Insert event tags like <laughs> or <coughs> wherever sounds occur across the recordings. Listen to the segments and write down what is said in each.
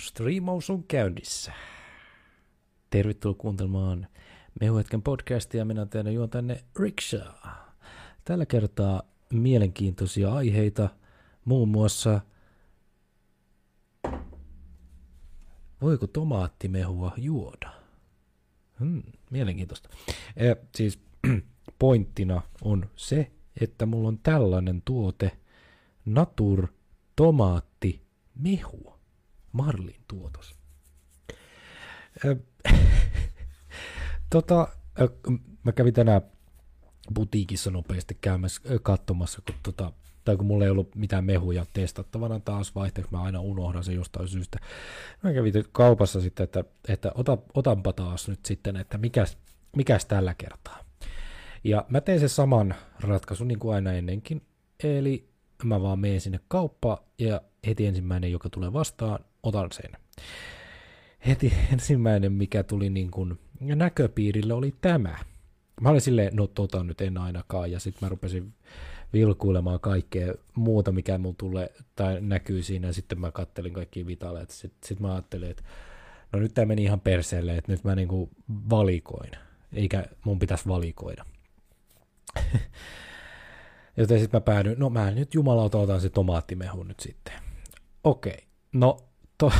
Streamaus on käynnissä. Tervetuloa kuuntelemaan Mehuhetken podcastia. Minä teidän juon tänne Rikshaa. Tällä kertaa mielenkiintoisia aiheita, muun muassa voiko tomaattimehua juoda? Hmm, mielenkiintoista. E, siis <clears throat> pointtina on se, että mulla on tällainen tuote, Natur tomaatti mehu. Marlin tuotos. <laughs> tota, mä kävin tänään butiikissa nopeasti käymässä katsomassa, kun tota, tai kun mulla ei ollut mitään mehuja testattavana taas vaihteeksi, mä aina unohdan se jostain syystä. Mä kävin kaupassa sitten, että, että ota, otanpa taas nyt sitten, että mikäs, mikäs tällä kertaa. Ja mä tein sen saman ratkaisun niin kuin aina ennenkin, eli mä vaan menen sinne kauppaan ja heti ensimmäinen, joka tulee vastaan, otan sen. Heti ensimmäinen, mikä tuli niin kuin näköpiirille, oli tämä. Mä olin silleen, no tota nyt en ainakaan, ja sitten mä rupesin vilkuilemaan kaikkea muuta, mikä mun tulee tai näkyy siinä, ja sitten mä kattelin kaikki vitaleet. Sitten sit mä ajattelin, että no nyt tämä meni ihan perseelle, että nyt mä niinku valikoin, eikä mun pitäisi valikoida. <laughs> Joten sitten mä päädyin, no mä nyt jumalauta otan se tomaattimehu nyt sitten. Okei, no to,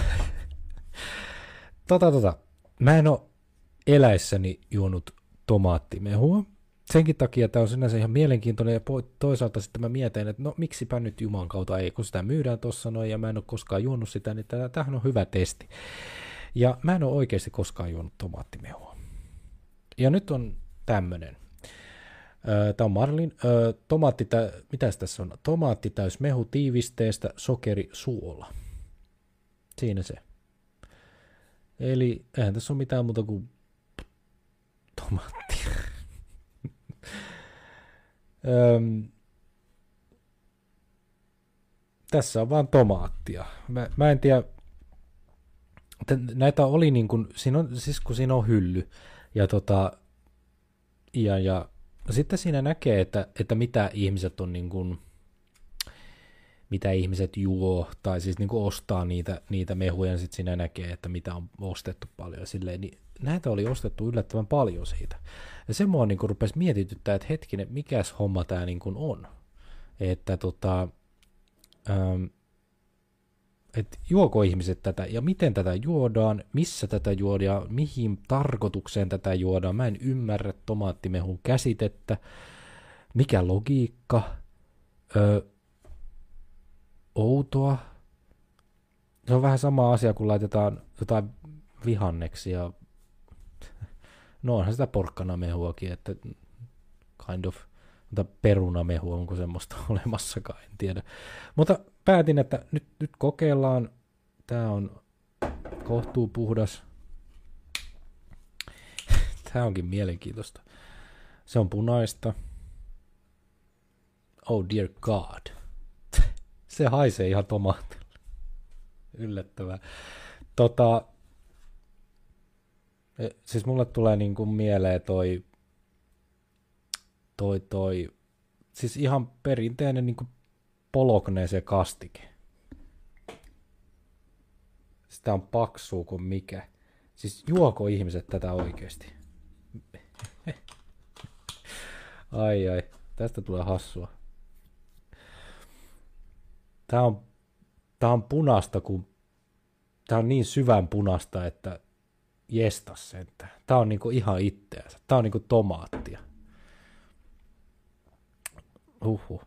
tota, tota. Mä en ole eläissäni juonut tomaattimehua. Senkin takia tämä on sinänsä ihan mielenkiintoinen ja toisaalta sitten mä mietin, että no miksipä nyt Juman kautta ei, kun sitä myydään tuossa noin ja mä en ole koskaan juonut sitä, niin tämähän on hyvä testi. Ja mä en ole oikeasti koskaan juonut tomaattimehua. Ja nyt on tämmönen. Tämä on Marlin. Tomaatti, mitä tässä on? Tomaatti täys mehu tiivisteestä, sokeri, suola. Siinä se. Eli eihän tässä ole mitään muuta kuin tomaatti. Öm, tässä on vaan tomaattia. Mä, mä en tiedä, näitä oli niin kuin, siinä on, siis kun siinä on hylly, ja tota, ja, ja sitten siinä näkee, että, että mitä ihmiset on niin kuin, mitä ihmiset juo, tai siis niin kuin ostaa niitä, niitä mehuja, ja sitten siinä näkee, että mitä on ostettu paljon, silleen, niin näitä oli ostettu yllättävän paljon siitä. Ja se mua niin kuin rupesi mietityttää, että hetkinen, mikäs homma tämä niin kuin on. Että tota, ähm, että juoko ihmiset tätä ja miten tätä juodaan, missä tätä juodaan, mihin tarkoitukseen tätä juodaan. Mä en ymmärrä tomaattimehun käsitettä, mikä logiikka, öö, outoa. Se on vähän sama asia, kun laitetaan jotain vihanneksia. No onhan sitä porkkanamehuakin, että kind of, mutta perunamehua, onko semmoista <laughs> olemassakaan, en tiedä. Mutta päätin, että nyt, nyt kokeillaan. Tämä on kohtuu puhdas. <laughs> Tämä onkin mielenkiintoista. Se on punaista. Oh dear god. Se haisee ihan tomaatille. Yllättävää. Tota, e, siis mulle tulee niin kuin mieleen toi, toi, toi, siis ihan perinteinen niin kuin polokneese kastike. Sitä on paksua kuin mikä. Siis juoko ihmiset tätä oikeasti? <laughs> ai ai, tästä tulee hassua. Tää on, tää on punasta, kun tää on niin syvän punasta, että jestas sentä. Tää on niinku ihan itteensä. Tää on niinku tomaattia. Uhu.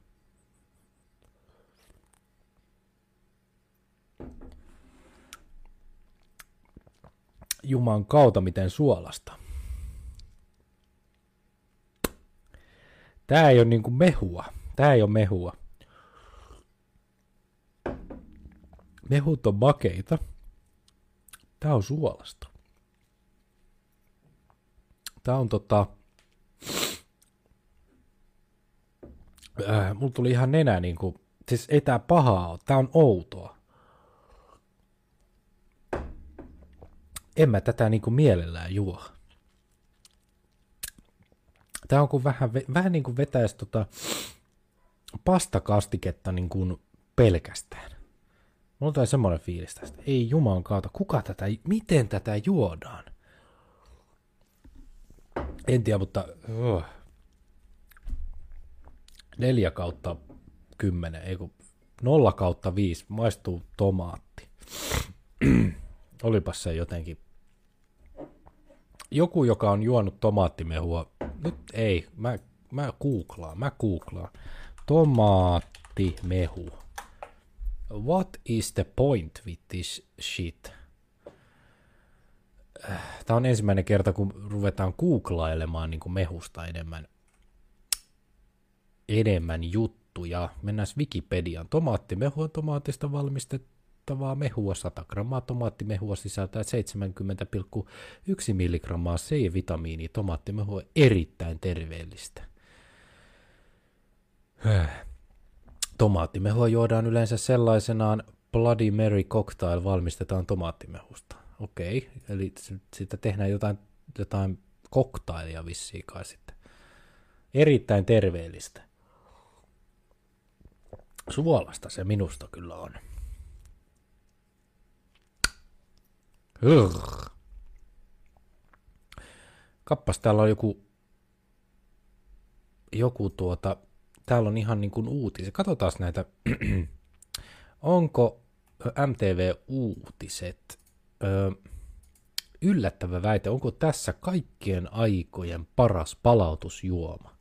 Juman kautta miten suolasta. Tää ei ole niinku mehua. Tää ei ole mehua. Mehut on makeita. Tää on suolasta. Tää on tota... Äh, mulla tuli ihan nenä niinku... Siis ei tää pahaa ole. Tää on outoa. En mä tätä niinku mielellään juo. Tää on kuin vähän, vähän niin kuin vetäisi tota pastakastiketta niin pelkästään. Mulla tulee semmoinen fiilis tästä. Ei juman kautta, kuka tätä, miten tätä juodaan? En tiedä, mutta uh, neljä kautta kymmenen, ei kun nolla kautta viisi, maistuu tomaatti. <clears throat> Olipas se jotenkin. Joku, joka on juonut tomaattimehua, nyt ei, mä, mä googlaan, mä googlaan. Tomaattimehu. What is the point with this shit? Tämä on ensimmäinen kerta, kun ruvetaan googlailemaan niin kuin mehusta enemmän, enemmän juttuja. Mennään Wikipediaan. Tomaattimehu on tomaatista valmistettavaa mehua. 100 grammaa tomaattimehua sisältää 70,1 milligrammaa C-vitamiinia. Tomaattimehu on erittäin terveellistä. Tomaattimehua juodaan yleensä sellaisenaan Bloody Mary cocktail valmistetaan tomaattimehusta. Okei, eli siitä tehdään jotain, jotain koktailia vissiin kai sitten. Erittäin terveellistä. Suolasta se minusta kyllä on. Urgh. Kappas, täällä on joku, joku tuota, täällä on ihan niin kuin uutisia. Katsotaan näitä. <clears throat> Onko MTV-uutiset ö, yllättävä väite, onko tässä kaikkien aikojen paras palautusjuoma?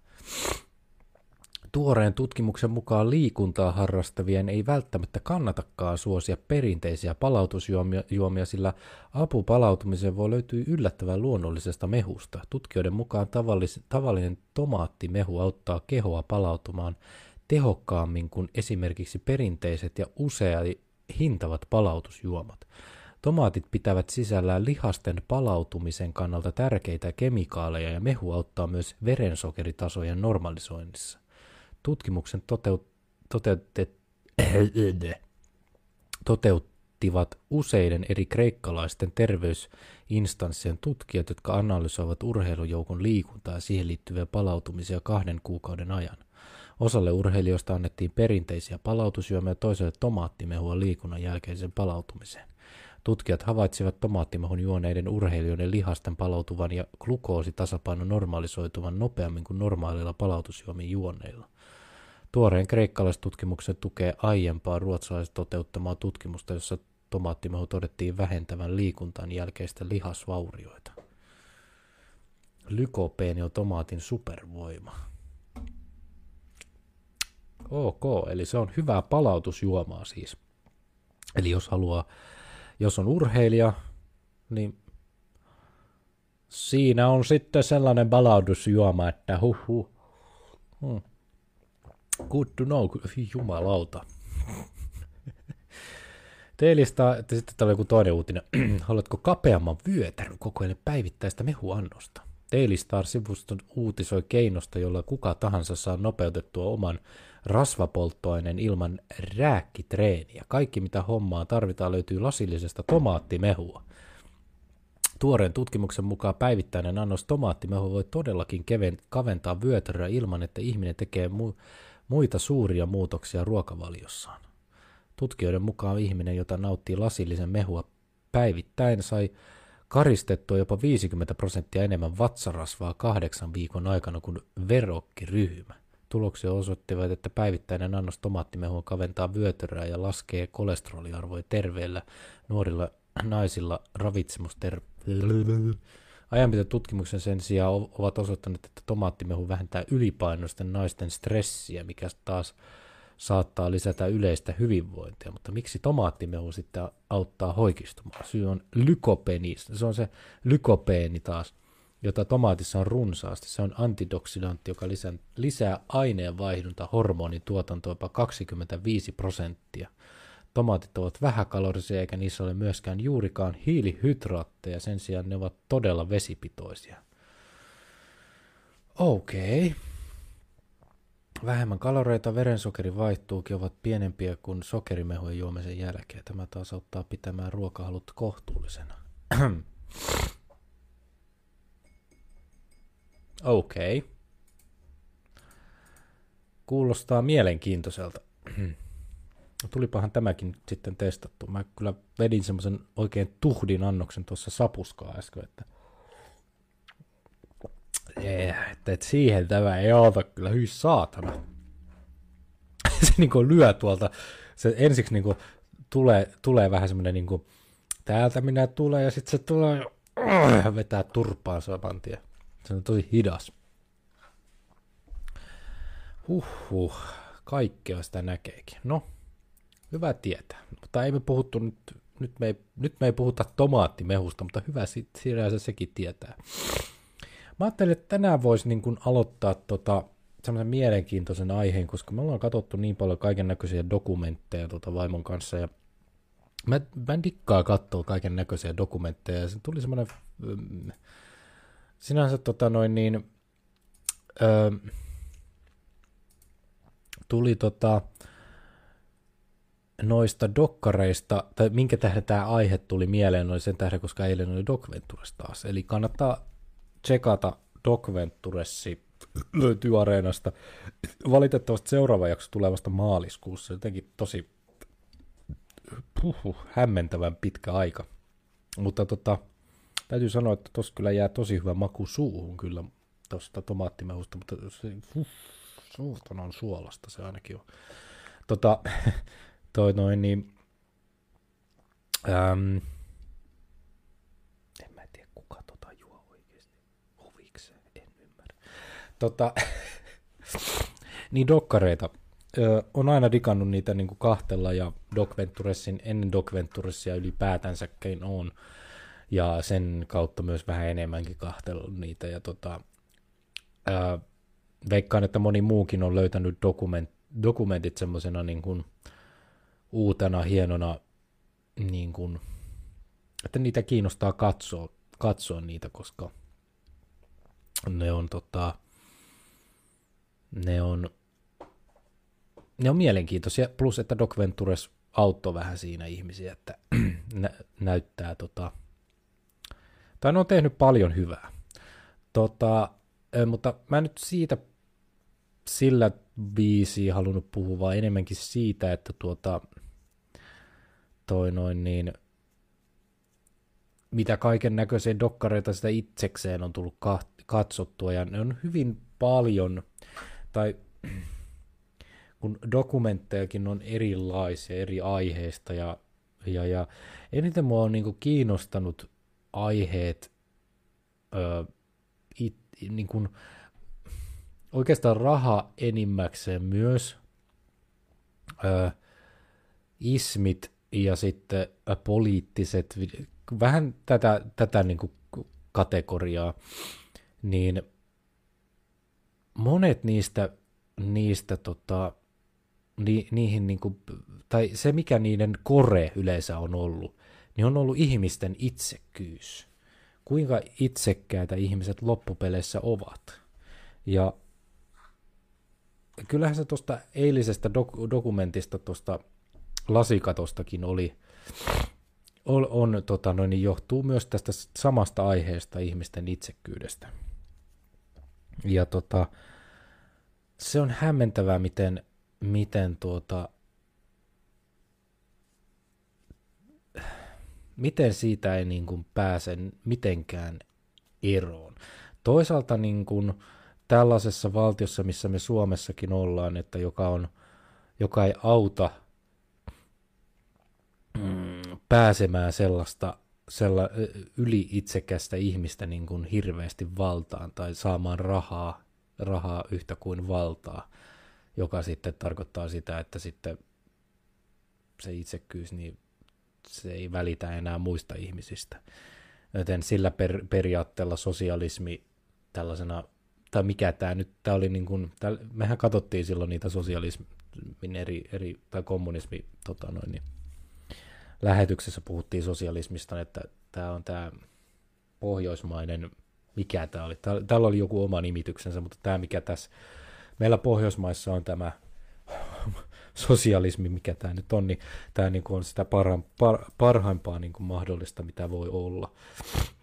Tuoreen tutkimuksen mukaan liikuntaa harrastavien ei välttämättä kannatakaan suosia perinteisiä palautusjuomia, sillä apu palautumiseen voi löytyä yllättävän luonnollisesta mehusta. Tutkijoiden mukaan tavallis, tavallinen tomaattimehu auttaa kehoa palautumaan tehokkaammin kuin esimerkiksi perinteiset ja usein hintavat palautusjuomat. Tomaatit pitävät sisällään lihasten palautumisen kannalta tärkeitä kemikaaleja ja mehu auttaa myös verensokeritasojen normalisoinnissa. Tutkimuksen toteut- toteutet- <clears throat> toteuttivat useiden eri kreikkalaisten terveysinstanssien tutkijat, jotka analysoivat urheilujoukon liikuntaa ja siihen liittyviä palautumisia kahden kuukauden ajan. Osalle urheilijoista annettiin perinteisiä palautusjuomia toiselle tomaattimehua liikunnan jälkeisen palautumiseen. Tutkijat havaitsivat tomaattimehun juoneiden urheilijoiden lihasten palautuvan ja glukoositasapainon normalisoituvan nopeammin kuin normaalilla palautusjuomien juoneilla. Tuoreen kreikkalaistutkimuksen tukee aiempaa ruotsalaiset toteuttamaa tutkimusta, jossa tomaattimehu todettiin vähentävän liikuntaan jälkeistä lihasvaurioita. Lykopeeni on tomaatin supervoima. Ok, eli se on hyvää palautusjuomaa siis. Eli jos haluaa, jos on urheilija, niin siinä on sitten sellainen palautusjuoma, että huh huh. Hmm. Good to know, jumalauta. Teilistä, että sitten täällä joku toinen uutinen. <clears throat> Haluatko kapeamman vyötärön koko ajan päivittäistä mehuannosta? Daily Star-sivuston uutisoi keinosta, jolla kuka tahansa saa nopeutettua oman rasvapolttoaineen ilman rääkkitreeniä. Kaikki mitä hommaa tarvitaan löytyy lasillisesta tomaattimehua. Tuoreen tutkimuksen mukaan päivittäinen annos tomaattimehua voi todellakin keven, kaventaa vyötäröä ilman, että ihminen tekee mu- muita suuria muutoksia ruokavaliossaan. Tutkijoiden mukaan ihminen, jota nauttii lasillisen mehua päivittäin, sai karistettua jopa 50 prosenttia enemmän vatsarasvaa kahdeksan viikon aikana kuin verokkiryhmä. Tuloksia osoittivat, että päivittäinen annos tomaattimehua kaventaa vyötäröä ja laskee kolesteroliarvoja terveillä nuorilla naisilla ravitsemuster... Ajanpito tutkimuksen sen sijaan ovat osoittaneet, että tomaattimehu vähentää ylipainoisten naisten stressiä, mikä taas saattaa lisätä yleistä hyvinvointia, mutta miksi tomaattimehu sitten auttaa hoikistumaan? Syy on lykopeeni, se on se lykopeeni taas, jota tomaatissa on runsaasti. Se on antidoksidantti, joka lisää, lisää aineenvaihdunta hormonin tuotantoa jopa 25 prosenttia. Tomaatit ovat vähäkalorisia eikä niissä ole myöskään juurikaan hiilihydraatteja, sen sijaan ne ovat todella vesipitoisia. Okei. Okay. Vähemmän kaloreita verensokeri vaihtuukin ovat pienempiä kuin sokerimehujen juomisen jälkeen. Tämä taas auttaa pitämään ruokahalut kohtuullisena. <clears throat> Okei. Okay. Kuulostaa mielenkiintoiselta. <clears throat> tulipahan tämäkin sitten testattu. Mä kyllä vedin semmoisen oikein tuhdin annoksen tuossa sapuskaa äsken, että, että, että siihen tämä ei auta kyllä, hyi saatana. <laughs> se niin kuin lyö tuolta, se ensiksi niin kuin tulee, tulee vähän semmoinen niin kuin, täältä minä tulen ja sitten se tulee ja vetää turpaan saman tien. Se on tosi hidas. Huhhuh, kaikkea sitä näkeekin. No, hyvä tietää. Mutta ei me puhuttu nyt, nyt me ei, nyt me ei puhuta tomaattimehusta, mutta hyvä siinä se sekin tietää. Mä ajattelin, että tänään voisi niin kuin aloittaa tota, semmoisen mielenkiintoisen aiheen, koska me ollaan katsottu niin paljon kaiken näköisiä dokumentteja tota vaimon kanssa ja mä, mä en dikkaa katsoa kaiken näköisiä dokumentteja ja tuli semmoinen mm, sinänsä tota noin niin ö, tuli tota noista dokkareista, tai minkä tähden tämä aihe tuli mieleen, oli sen tähden, koska eilen oli Doc Ventures taas. Eli kannattaa tsekata Doc Venturessi, löytyy Areenasta. Valitettavasti seuraava jakso tulee vasta maaliskuussa, jotenkin tosi puhu, hämmentävän pitkä aika. Mutta tota, täytyy sanoa, että tossa kyllä jää tosi hyvä maku suuhun kyllä tuosta tomaattimehusta, mutta se, uh, suuhun on suolasta se ainakin on. Tota, toi noin niin, äm, en mä tiedä kuka tota juo oikeasti, huvikseen, en ymmärrä. Tota, <laughs> niin dokkareita, ö, on aina digannut niitä niin kuin kahtella ja Doc Venturesin, ennen Doc Venturesia ylipäätänsäkin on. Ja sen kautta myös vähän enemmänkin kahtellut niitä. Ja tota, ö, veikkaan, että moni muukin on löytänyt dokument, dokumentit semmoisena niin kuin uutena, hienona, niin kuin, että niitä kiinnostaa katsoa, katsoa niitä, koska ne on tota, ne on ne on mielenkiintoisia, plus että Doc Ventures auttoi vähän siinä ihmisiä, että <clears throat> nä- näyttää tota, tai ne on tehnyt paljon hyvää. Tota, mutta mä nyt siitä sillä viisi halunnut puhua, vaan enemmänkin siitä, että tuota, toi noin niin, mitä kaiken näköisiä dokkareita sitä itsekseen on tullut katsottua, ja ne on hyvin paljon, tai <clears throat> kun dokumenttejakin on erilaisia eri aiheista, ja, ja, ja eniten mua on niin kiinnostanut aiheet ö, it, niin kuin, oikeastaan raha enimmäkseen myös, ö, ismit ja sitten poliittiset, vähän tätä, tätä niin kuin kategoriaa, niin monet niistä, niistä tota, ni, niihin niin kuin, tai se mikä niiden kore yleensä on ollut, niin on ollut ihmisten itsekkyys. Kuinka itsekkäitä ihmiset loppupeleissä ovat. Ja kyllähän se tuosta eilisestä dok- dokumentista tuosta lasikatostakin oli, on, on tota, noin, niin johtuu myös tästä samasta aiheesta ihmisten itsekkyydestä. Ja tota, se on hämmentävää, miten, miten tuota, miten siitä ei niin kuin pääse mitenkään eroon. Toisaalta niin kuin tällaisessa valtiossa, missä me Suomessakin ollaan, että joka, on, joka ei auta pääsemään sellaista sella, yli itsekästä ihmistä niin kuin hirveästi valtaan tai saamaan rahaa, rahaa yhtä kuin valtaa, joka sitten tarkoittaa sitä, että sitten se itsekkyys, niin se ei välitä enää muista ihmisistä. Joten sillä per, periaatteella sosialismi tällaisena, tai mikä tämä nyt, tämä oli niin kuin, tää, mehän katsottiin silloin niitä sosialismin eri, eri tai kommunismi tota noin, niin, lähetyksessä puhuttiin sosialismista, että tämä on tämä pohjoismainen, mikä tämä oli, täällä oli joku oma nimityksensä, mutta tämä mikä tässä, meillä Pohjoismaissa on tämä <laughs> sosialismi, mikä tämä nyt on, niin tämä niin on sitä parha, par, parhaimpaa niin kuin mahdollista, mitä voi olla.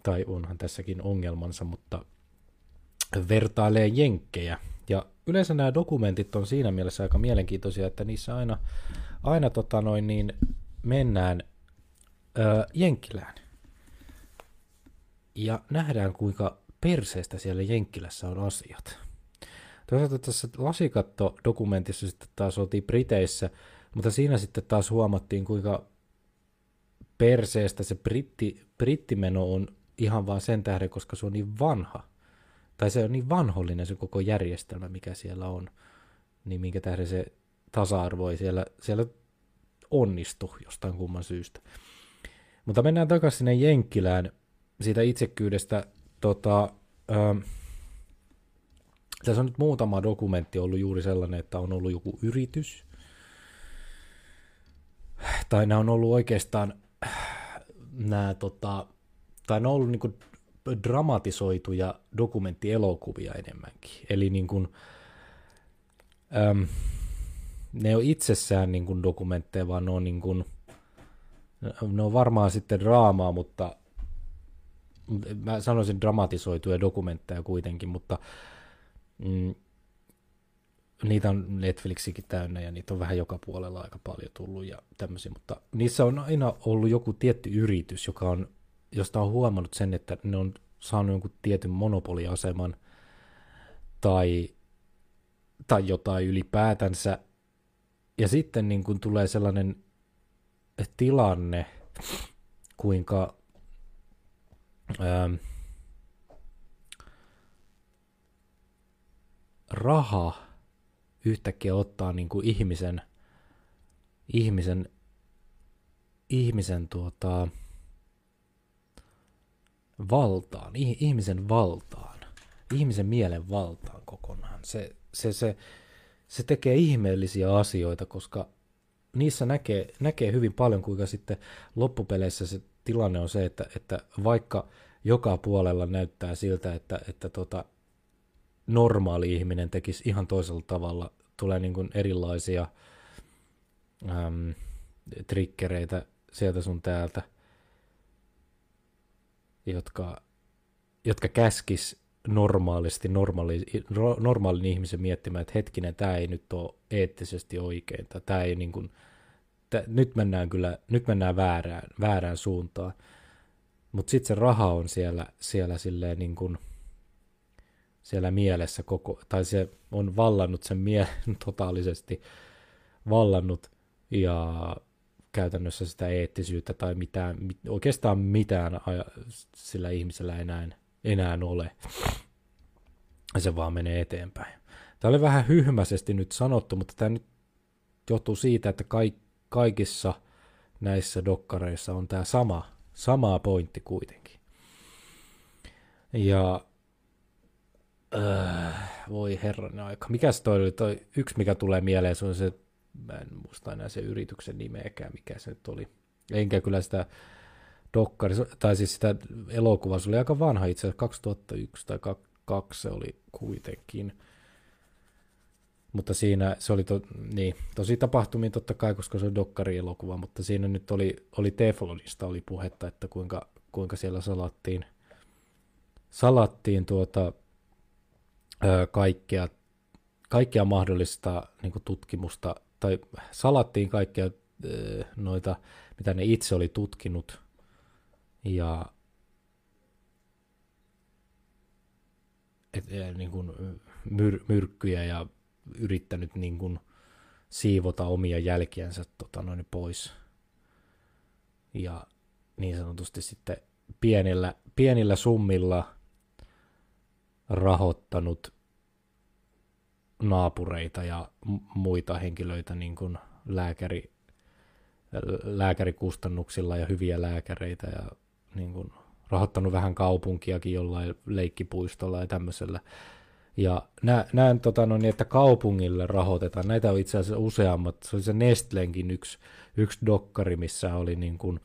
Tai onhan tässäkin ongelmansa, mutta vertailee jenkkejä. Ja yleensä nämä dokumentit on siinä mielessä aika mielenkiintoisia, että niissä aina, aina tota noin, niin mennään ö, Jenkkilään. Ja nähdään, kuinka perseestä siellä Jenkkilässä on asiat. Toisaalta tässä lasikatto-dokumentissa sitten taas oltiin Briteissä, mutta siinä sitten taas huomattiin, kuinka perseestä se britti, brittimeno on ihan vaan sen tähden, koska se on niin vanha. Tai se on niin vanhollinen se koko järjestelmä, mikä siellä on. Niin minkä tähden se tasa-arvo ei siellä, siellä onnistu jostain kumman syystä. Mutta mennään takaisin sinne Jenkkilään siitä itsekyydestä. Tota, ähm, tässä on nyt muutama dokumentti ollut juuri sellainen, että on ollut joku yritys, tai nämä on ollut oikeastaan nämä, tota, tai ne on ollut niin dramatisoituja dokumenttielokuvia enemmänkin. Eli niin kuin, äm, ne on itsessään niin kuin dokumentteja, vaan ne on, niin kuin, ne on varmaan sitten draamaa, mutta mä sanoisin dramatisoituja dokumentteja kuitenkin, mutta mm, niitä on Netflixikin täynnä ja niitä on vähän joka puolella aika paljon tullut ja tämmöisiä, mutta niissä on aina ollut joku tietty yritys, joka on, josta on huomannut sen, että ne on saanut jonkun tietyn monopoliaseman tai, tai jotain ylipäätänsä. Ja sitten niin kun tulee sellainen tilanne, kuinka ää, raha yhtäkkiä ottaa niin kuin ihmisen, ihmisen, ihmisen tuota, valtaan, ihmisen valtaan, ihmisen mielen valtaan kokonaan. Se, se, se, se tekee ihmeellisiä asioita, koska niissä näkee, näkee hyvin paljon, kuinka sitten loppupeleissä se tilanne on se, että, että vaikka joka puolella näyttää siltä, että, että tota, normaali ihminen tekisi ihan toisella tavalla, tulee niin kuin erilaisia äm, trikkereitä sieltä sun täältä, jotka, jotka käskis normaalisti normaali, normaalin ihmisen miettimään, että hetkinen, tämä ei nyt ole eettisesti oikein, tai tämä ei niin kuin, tää, nyt mennään kyllä, nyt mennään väärään, väärään suuntaan. Mutta sitten se raha on siellä, siellä silleen niin kuin, siellä mielessä koko, tai se on vallannut sen mielen <laughs> totaalisesti, vallannut ja käytännössä sitä eettisyyttä tai mitään, oikeastaan mitään sillä ihmisellä enää, enää ole. Se vaan menee eteenpäin. Tämä oli vähän hyhmäisesti nyt sanottu, mutta tämä nyt johtuu siitä, että kaikissa näissä dokkareissa on tämä sama, sama pointti kuitenkin. Ja Öö, voi herran aika. Mikäs toi oli? Toi yksi, mikä tulee mieleen, se on se, mä en muista enää se yrityksen nimeäkään, mikä se nyt oli. Enkä kyllä sitä dokkari, tai siis sitä elokuvaa, se oli aika vanha itse asiassa, 2001 tai 2002 se oli kuitenkin. Mutta siinä se oli to, niin, tosi tapahtumia totta kai, koska se on dokkari-elokuva, mutta siinä nyt oli, oli Teflonista oli puhetta, että kuinka, kuinka siellä salattiin, salattiin tuota, kaikkea, kaikkea mahdollista niin tutkimusta, tai salattiin kaikkea noita, mitä ne itse oli tutkinut, ja et, niin kuin myr, myrkkyjä ja yrittänyt niin kuin siivota omia jälkiänsä tota, noin pois. Ja niin sanotusti sitten pienillä, pienillä summilla rahoittanut naapureita ja muita henkilöitä niin kuin lääkäri, lääkärikustannuksilla ja hyviä lääkäreitä ja niin kuin rahoittanut vähän kaupunkiakin jollain leikkipuistolla ja tämmöisellä. Ja näen, tota, no, niin, että kaupungille rahoitetaan, näitä on itse asiassa useammat, se oli se Nestlenkin yksi, yksi dokkari, missä oli niin kuin,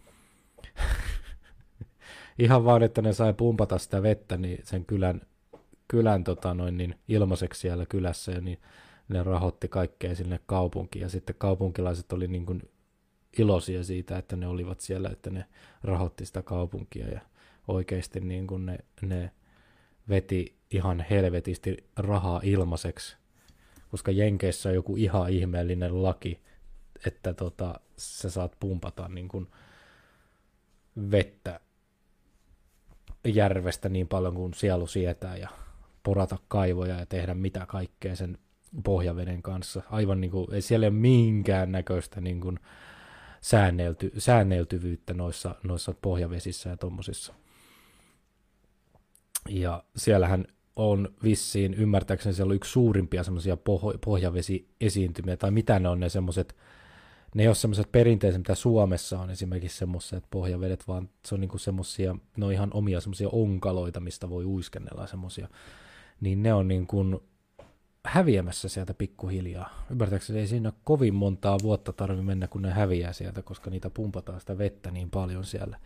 <laughs> ihan vaan, että ne sai pumpata sitä vettä niin sen kylän kylän tota noin, niin ilmaiseksi siellä kylässä ja niin ne rahoitti kaikkea sinne kaupunkiin. Ja sitten kaupunkilaiset oli niin kuin iloisia siitä, että ne olivat siellä, että ne rahoitti sitä kaupunkia ja oikeasti niin kuin ne, ne veti ihan helvetisti rahaa ilmaiseksi, koska Jenkeissä on joku ihan ihmeellinen laki, että tota, sä saat pumpata niin kuin vettä järvestä niin paljon kuin sielu sietää ja porata kaivoja ja tehdä mitä kaikkea sen pohjaveden kanssa. Aivan niin kuin, ei siellä ole minkään näköistä niin kuin säännelty, säänneltyvyyttä noissa, noissa pohjavesissä ja tuommoisissa. Ja siellähän on vissiin, ymmärtääkseni siellä on yksi suurimpia semmoisia poh- pohjavesiesiintymiä, tai mitä ne on ne semmoiset, ne ei ole semmoiset perinteiset, mitä Suomessa on esimerkiksi semmoiset pohjavedet, vaan se on niinku semmoisia, ne on ihan omia semmoisia onkaloita, mistä voi uiskennella semmoisia, niin ne on niin kuin häviämässä sieltä pikkuhiljaa. Ymmärtääkseni ei siinä kovin montaa vuotta tarvi mennä, kun ne häviää sieltä, koska niitä pumpataan sitä vettä niin paljon siellä.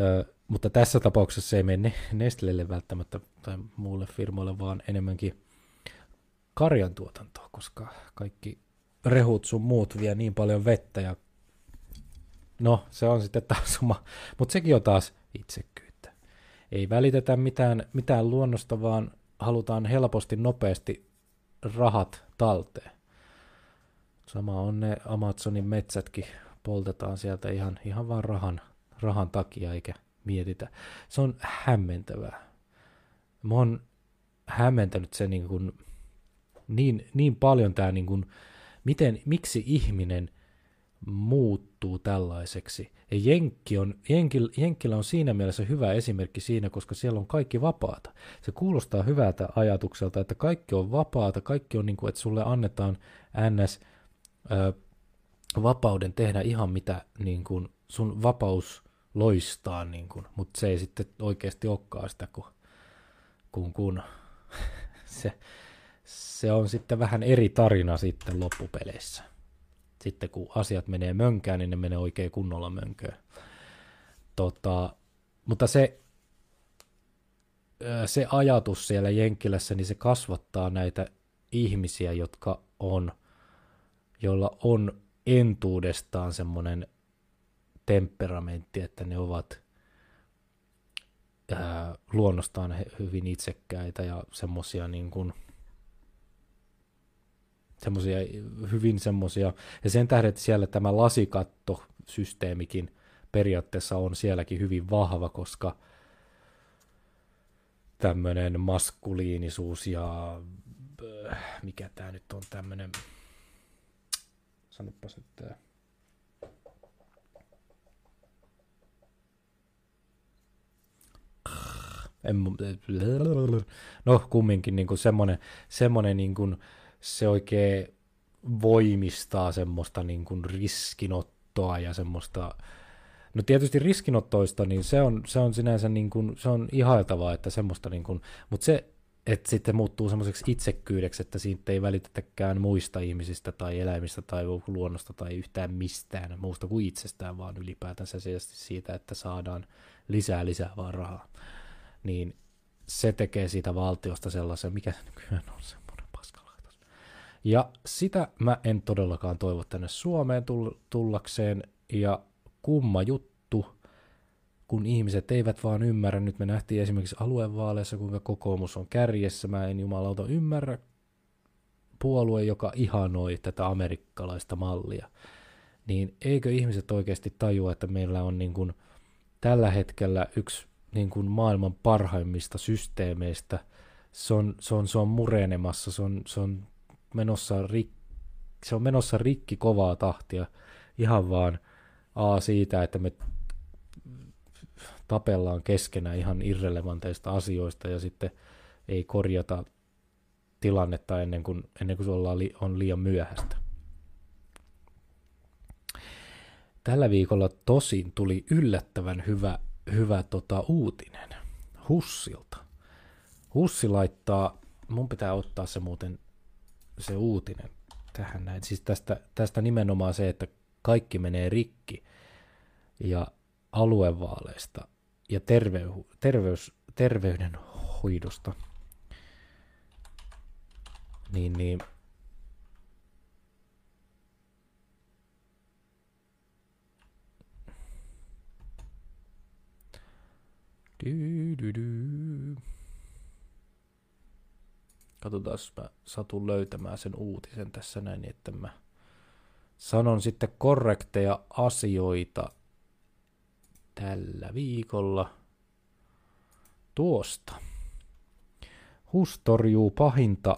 Ö, mutta tässä tapauksessa se ei mene Nestlelle välttämättä tai muulle firmoille, vaan enemmänkin karjantuotantoa, koska kaikki rehut sun muut vie niin paljon vettä ja no se on sitten taas oma, mutta sekin on taas itsekyyttä. Ei välitetä mitään, mitään luonnosta, vaan halutaan helposti, nopeasti rahat talteen. Sama on ne Amazonin metsätkin, poltetaan sieltä ihan, ihan vaan rahan, rahan takia, eikä mietitä. Se on hämmentävää. Mä oon hämmentänyt se niin, kuin, niin, niin paljon tämä, niin miten, miksi ihminen muuttuu tällaiseksi. Ja Jenkki on, Jenkil, Jenkkillä on siinä mielessä hyvä esimerkki siinä, koska siellä on kaikki vapaata. Se kuulostaa hyvältä ajatukselta, että kaikki on vapaata, kaikki on niin kuin, että sulle annetaan ns. Ö, vapauden tehdä ihan mitä niin kuin, sun vapaus loistaa, niin kuin, mutta se ei sitten oikeasti olekaan sitä, kun, kun, kun <laughs> se, se on sitten vähän eri tarina sitten loppupeleissä. Sitten kun asiat menee mönkään, niin ne menee oikein kunnolla mönköön. Tota, mutta se, se ajatus siellä Jenkkilässä, niin se kasvattaa näitä ihmisiä, jotka on, joilla on entuudestaan semmoinen temperamentti, että ne ovat ää, luonnostaan hyvin itsekkäitä ja semmoisia niin kuin, semmoisia hyvin semmoisia, ja sen tähden, että siellä tämä lasikattosysteemikin periaatteessa on sielläkin hyvin vahva, koska tämmöinen maskuliinisuus ja mikä tämä nyt on tämmöinen, sanopas nyt en, no kumminkin niin kuin semmoinen, semmoinen niin kuin, se oikein voimistaa semmoista niin kuin riskinottoa ja semmoista, no tietysti riskinottoista, niin se on, se on sinänsä niin kuin, se on ihailtavaa, että semmoista niin kuin, mutta se, että sitten muuttuu semmoiseksi itsekkyydeksi, että siitä ei välitetäkään muista ihmisistä tai eläimistä tai luonnosta tai yhtään mistään muusta kuin itsestään, vaan ylipäätänsä siitä, että saadaan lisää lisää vaan rahaa niin se tekee siitä valtiosta sellaisen, mikä se nykyään on paskalaitos. Ja sitä mä en todellakaan toivo tänne Suomeen tullakseen, ja kumma juttu, kun ihmiset eivät vaan ymmärrä, nyt me nähtiin esimerkiksi aluevaaleissa, kuinka kokoomus on kärjessä, mä en jumalauta ymmärrä puolue, joka ihanoi tätä amerikkalaista mallia, niin eikö ihmiset oikeasti tajua, että meillä on niin kuin tällä hetkellä yksi niin kuin maailman parhaimmista systeemeistä. Se on, se on, se on murenemassa, se on, se on, menossa rik, se on menossa rikki kovaa tahtia ihan vaan A siitä, että me tapellaan keskenään ihan irrelevanteista asioista ja sitten ei korjata tilannetta ennen kuin, ennen kuin se ollaan li, on liian myöhäistä. Tällä viikolla tosin tuli yllättävän hyvä hyvä tota, uutinen Hussilta. Hussi laittaa, mun pitää ottaa se muuten se uutinen tähän näin. Siis tästä, tästä nimenomaan se, että kaikki menee rikki ja aluevaaleista ja terveys, terveys, terveydenhoidosta. Niin, niin Du, du, du. Katsotaan, jos mä satun löytämään sen uutisen tässä näin, niin että mä sanon sitten korrekteja asioita tällä viikolla tuosta. HUS torjuu pahinta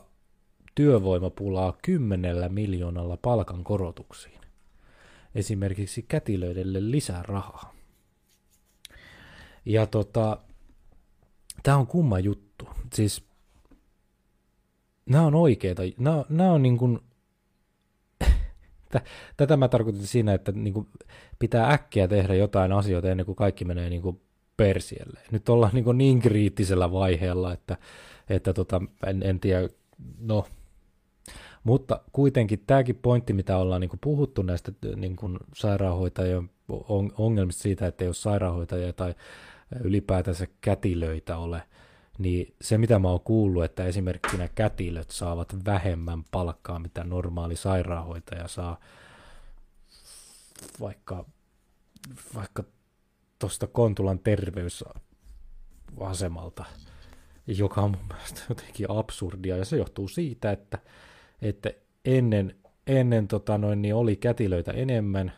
työvoimapulaa kymmenellä miljoonalla palkankorotuksiin. Esimerkiksi kätilöidelle lisää rahaa. Ja tota, tämä on kumma juttu. Siis nämä on oikeita, nämä, nämä on niin kuin, tätä mä tarkoitin siinä, että niin kuin pitää äkkiä tehdä jotain asioita ennen kuin kaikki menee niin kuin persielle. Nyt ollaan niin, niin kriittisellä vaiheella, että, että tota, en, en tiedä, no, mutta kuitenkin tämäkin pointti, mitä ollaan niin kuin puhuttu näistä niin kuin sairaanhoitajien ongelmista siitä, että ei ole sairaanhoitajia tai ylipäätänsä kätilöitä ole, niin se mitä mä oon kuullut, että esimerkkinä kätilöt saavat vähemmän palkkaa, mitä normaali sairaanhoitaja saa, vaikka, vaikka tuosta Kontulan terveysasemalta, joka on mun mielestä jotenkin absurdia, ja se johtuu siitä, että, että ennen, ennen tota noin, niin oli kätilöitä enemmän,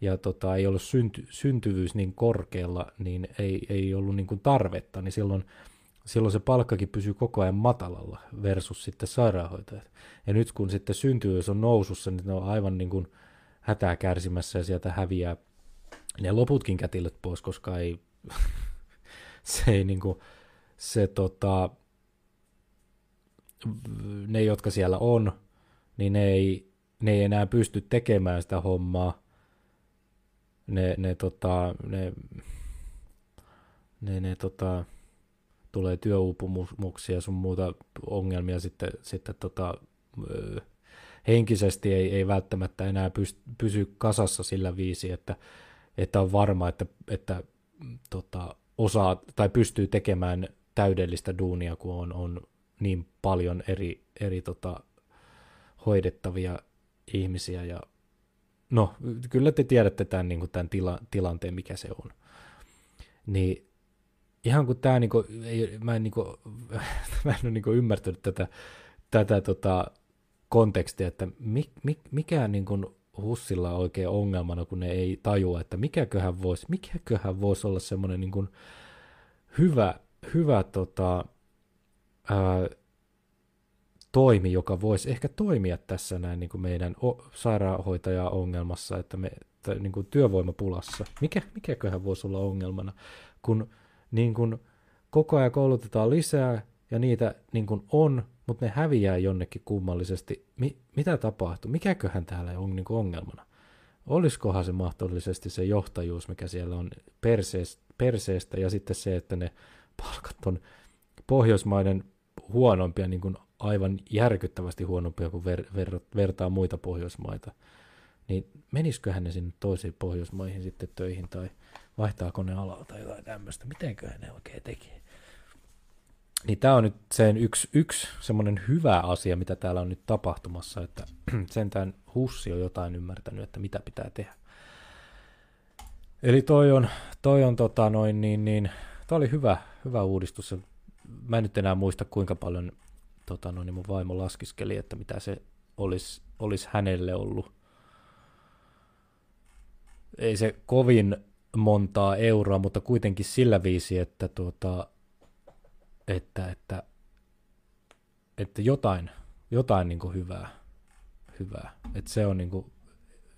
ja tota, ei ollut synty, syntyvyys niin korkealla, niin ei, ei ollut niin kuin tarvetta, niin silloin, silloin se palkkakin pysyy koko ajan matalalla versus sitten sairaanhoitajat. Ja nyt kun sitten syntyvyys on nousussa, niin ne on aivan niin kuin hätää kärsimässä ja sieltä häviää ne loputkin kätilöt pois, koska ei, <laughs> se ei niin kuin, se tota, ne, jotka siellä on, niin ne ei, ne ei enää pysty tekemään sitä hommaa, ne, ne, tota, ne, ne, ne tota, tulee työuupumuksia sun muuta ongelmia sitten, sitten tota, henkisesti ei, ei välttämättä enää pysty, pysy kasassa sillä viisi, että, että on varma, että, että tota, osaa tai pystyy tekemään täydellistä duunia, kun on, on niin paljon eri, eri tota, hoidettavia ihmisiä ja no, kyllä te tiedätte tämän, niin kuin tämän tila, tilanteen, mikä se on. Niin ihan kun tämä, niin kuin, ei, mä en, niin kuin, <laughs> mä en ole niin kuin ymmärtänyt tätä, tätä tota, kontekstia, että mi, mi, mikä niin kuin Hussilla on oikein ongelmana, kun ne ei tajua, että mikäköhän voisi, mikäköhän voisi olla semmoinen niin kuin hyvä, hyvä tota, ää, toimi, joka voisi ehkä toimia tässä näin niin kuin meidän sairaanhoitaja-ongelmassa, että me tai niin kuin työvoimapulassa. Mikä, mikäköhän voisi olla ongelmana, kun niin kuin koko ajan koulutetaan lisää ja niitä niin kuin on, mutta ne häviää jonnekin kummallisesti. Mi, mitä tapahtuu? Mikäköhän täällä on niin kuin ongelmana? Olisikohan se mahdollisesti se johtajuus, mikä siellä on perseestä, perseestä ja sitten se, että ne palkat on Pohjoismaiden huonompia niin kuin aivan järkyttävästi huonompia, kuin ver, ver, vertaa muita Pohjoismaita, niin menisiköhän ne sinne toisiin Pohjoismaihin sitten töihin tai vaihtaako ne alaa tai jotain tämmöistä, mitenköhän ne oikein tekee. Niin tämä on nyt sen yksi, yksi semmoinen hyvä asia, mitä täällä on nyt tapahtumassa, että <clears throat> sentään Hussi on jotain ymmärtänyt, että mitä pitää tehdä. Eli toi on, toi on tota noin, niin, niin, toi oli hyvä, hyvä uudistus. Mä en nyt enää muista, kuinka paljon tota, no, niin mun vaimo laskiskeli, että mitä se olisi, olisi hänelle ollut. Ei se kovin montaa euroa, mutta kuitenkin sillä viisi, että, tuota, että, että, että jotain, jotain niin kuin hyvää. hyvää. Että se on niin kuin,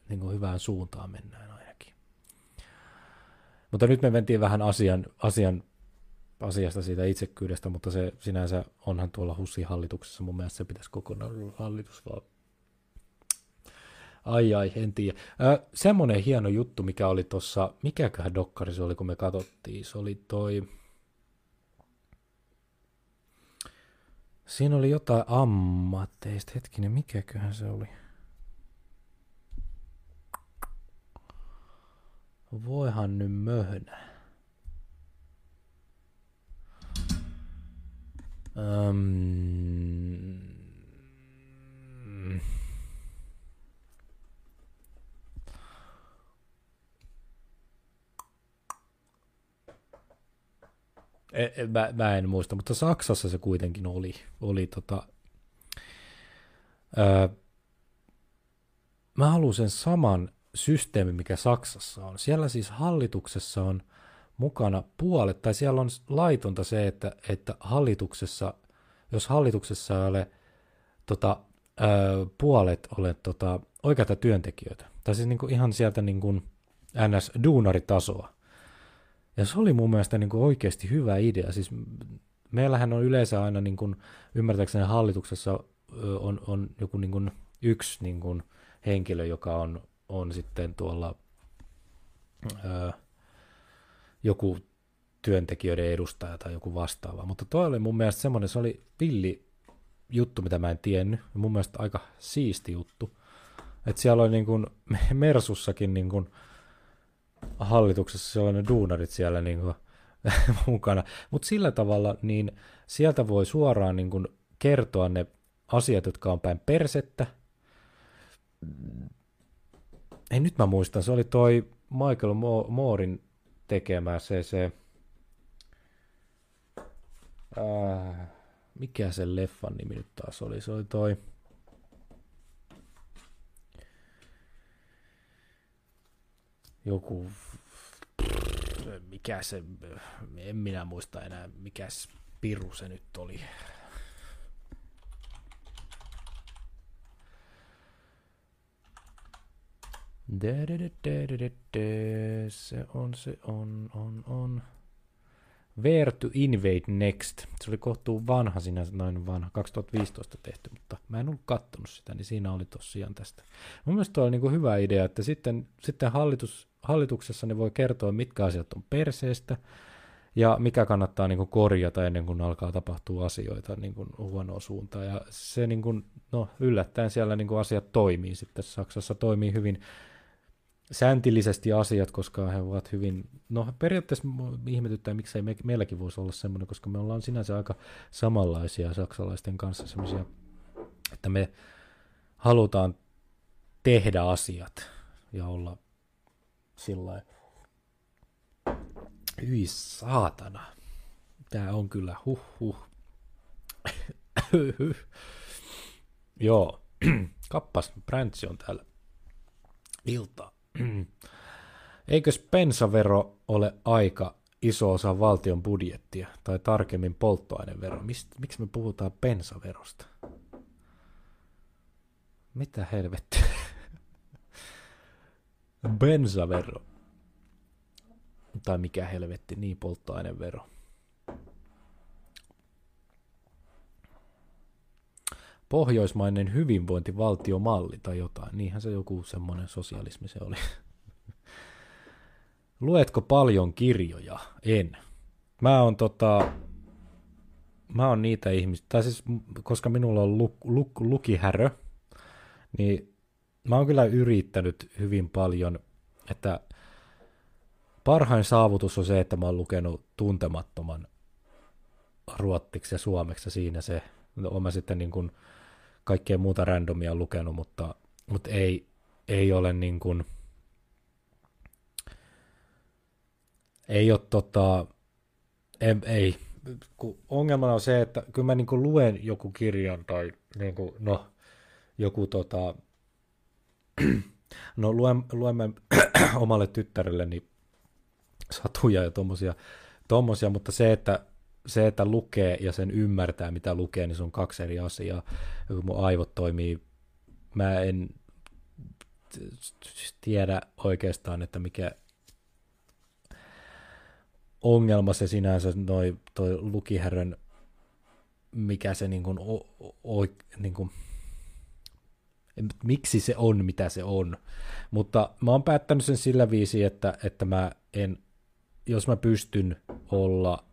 niin kuin hyvään suuntaan mennään ainakin. Mutta nyt me mentiin vähän asian, asian asiasta siitä itsekyydestä, mutta se sinänsä onhan tuolla Hussin hallituksessa. Mun mielestä se pitäisi kokonaan hallitus vaan. Ai ai, en tiedä. Ö, semmoinen hieno juttu, mikä oli tuossa, mikäköhän dokkari se oli, kun me katsottiin, se oli toi... Siinä oli jotain ammatteista, hetkinen, mikäköhän se oli? Voihan nyt möhnä. Um, mä, mä en muista, mutta Saksassa se kuitenkin oli, oli tota, ää, mä haluan sen saman systeemin, mikä Saksassa on. Siellä siis hallituksessa on mukana puolet, tai siellä on laitonta se, että, että hallituksessa, jos hallituksessa ei ole tota, ö, puolet ole tota, oikeita työntekijöitä, tai siis niinku ihan sieltä niinku NS-duunaritasoa. Ja se oli mun mielestä niinku oikeasti hyvä idea. Siis meillähän on yleensä aina, niinku, ymmärtääkseni hallituksessa on, on joku niinku yksi niinku henkilö, joka on, on sitten tuolla ö, joku työntekijöiden edustaja tai joku vastaava. Mutta toi oli mun mielestä semmoinen, se oli villi juttu, mitä mä en tiennyt. Mun mielestä aika siisti juttu. Että siellä oli niin kuin <laughs> Mersussakin niin kuin hallituksessa sellainen duunarit siellä niin kuin <laughs> mukana. Mutta sillä tavalla niin sieltä voi suoraan niin kuin kertoa ne asiat, jotka on päin persettä. Ei nyt mä muistan, se oli toi Michael Moorin tekemä se, se äh, mikä se leffan nimi nyt taas oli, se oli toi joku, mikä se, en minä muista enää, mikä piru se nyt oli. Se on, se on, on, on. Where to Invade Next. Se oli kohtuu vanha sinä, noin vanha, 2015 tehty, mutta mä en ollut kattonut sitä, niin siinä oli tosiaan tästä. Mun mielestä oli niin hyvä idea, että sitten, sitten hallitus, hallituksessa ne voi kertoa, mitkä asiat on perseestä, ja mikä kannattaa niin kuin korjata ennen kuin alkaa tapahtua asioita niin kuin huonoa suuntaan. Ja se niin kuin, no, yllättäen siellä niin kuin asiat toimii sitten. Saksassa toimii hyvin sääntillisesti asiat, koska he ovat hyvin, no periaatteessa ihmetyttää, miksei me, meilläkin voisi olla semmoinen, koska me ollaan sinänsä aika samanlaisia saksalaisten kanssa semmoisia, että me halutaan tehdä asiat ja olla sillä Hyi saatana. Tää on kyllä huh huh. <coughs> Joo, <clears throat> kappas, Bräntsi on täällä iltaa. <clears throat> Eikös pensavero ole aika iso osa valtion budjettia, tai tarkemmin polttoainevero? Mist, miksi me puhutaan pensaverosta? Mitä helvettiä? <laughs> Bensavero. Tai mikä helvetti, niin polttoainevero. pohjoismainen hyvinvointivaltiomalli tai jotain. Niinhän se joku semmoinen sosialismi se oli. <laughs> Luetko paljon kirjoja? En. Mä oon tota, mä oon niitä ihmisiä, tai siis koska minulla on luk, luk, lukihärö, niin mä oon kyllä yrittänyt hyvin paljon, että parhain saavutus on se, että mä oon lukenut tuntemattoman ruottiksi ja suomeksi siinä se, no, on mä sitten niin kuin kaikkea muuta randomia lukenut, mutta, mutta ei, ei ole niin kuin, ei ole tota, ei, ei. Kun ongelmana on se, että kyllä mä niin kuin luen joku kirjan tai niin kuin, no, joku tota, <clears throat> no luen, luemme <clears throat> omalle tyttärelleni satuja ja tommosia, tommosia, mutta se, että se, että lukee ja sen ymmärtää, mitä lukee, niin se on kaksi eri asiaa. Mun aivot toimii, mä en tiedä oikeastaan, että mikä ongelma se sinänsä, noi, toi lukihärön, mikä se niin kuin, o, o, niin kuin, miksi se on, mitä se on. Mutta mä oon päättänyt sen sillä viisi, että, että mä en, jos mä pystyn olla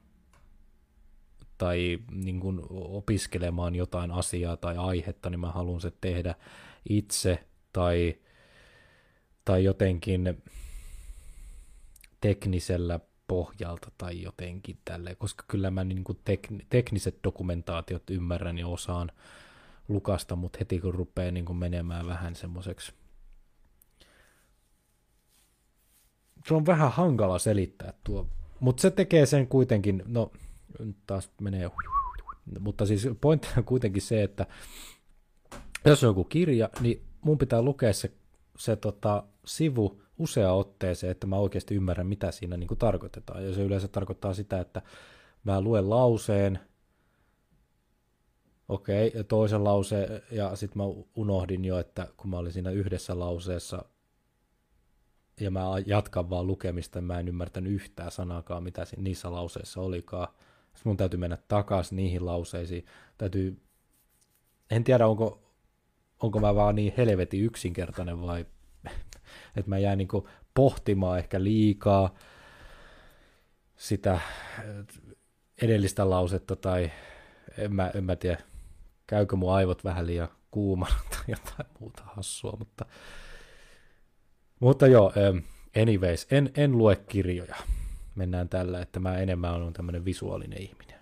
tai niin kuin opiskelemaan jotain asiaa tai aihetta, niin mä haluan se tehdä itse tai, tai jotenkin teknisellä pohjalta tai jotenkin tälle, koska kyllä mä niin kuin tekn, tekniset dokumentaatiot ymmärrän ja osaan lukasta, mutta heti kun rupeaa niin kuin menemään vähän semmoiseksi se on vähän hankala selittää tuo, mutta se tekee sen kuitenkin, no taas menee, mutta siis pointti on kuitenkin se, että jos on joku kirja, niin mun pitää lukea se se tota, sivu usea otteeseen, että mä oikeasti ymmärrän, mitä siinä niin kuin tarkoitetaan. Ja se yleensä tarkoittaa sitä, että mä luen lauseen, okei, okay, toisen lauseen, ja sitten mä unohdin jo, että kun mä olin siinä yhdessä lauseessa, ja mä jatkan vaan lukemista, mä en ymmärtänyt yhtään sanaakaan, mitä niissä lauseissa olikaan. Sitten mun täytyy mennä takaisin niihin lauseisiin. Täytyy, en tiedä, onko, onko mä vaan niin helvetin yksinkertainen vai <laughs> että mä jäin niin pohtimaan ehkä liikaa sitä edellistä lausetta tai en mä, en mä tiedä, käykö mun aivot vähän liian kuumana tai <laughs> jotain muuta hassua, mutta, mutta joo, anyways, en, en lue kirjoja. Mennään tällä, että mä enemmän olen tämmöinen visuaalinen ihminen.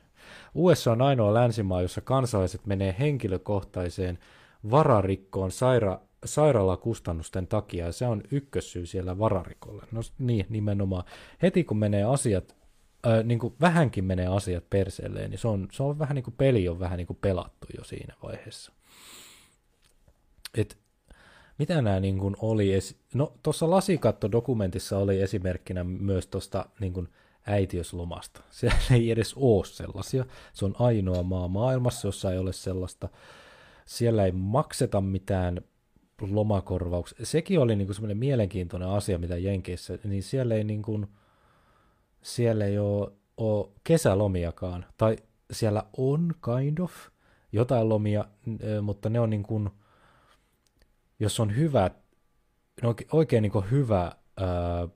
USA on ainoa länsimaa, jossa kansalaiset menee henkilökohtaiseen vararikkoon saira- sairaalakustannusten takia, ja se on ykkössyy siellä vararikolle. No niin, nimenomaan. Heti kun menee asiat, äh, niin kuin vähänkin menee asiat perseelleen, niin se on, se on vähän niin kuin peli on vähän niin kuin pelattu jo siinä vaiheessa. Et mitä nämä niin kuin oli, esi- no tuossa lasikatto-dokumentissa oli esimerkkinä myös tuosta niin kuin äitiöslomasta. <laughs> Siellä ei edes ole sellaisia. Se on ainoa maa maailmassa, jossa ei ole sellaista. Siellä ei makseta mitään lomakorvauksia. Sekin oli niin kuin semmoinen mielenkiintoinen asia, mitä Jenkeissä, niin siellä ei, niin kuin, siellä ei ole, ole kesälomiakaan. Tai siellä on kind of jotain lomia, mutta ne on niin kuin, jos on hyvä, no oikein niin kuin hyvä ää,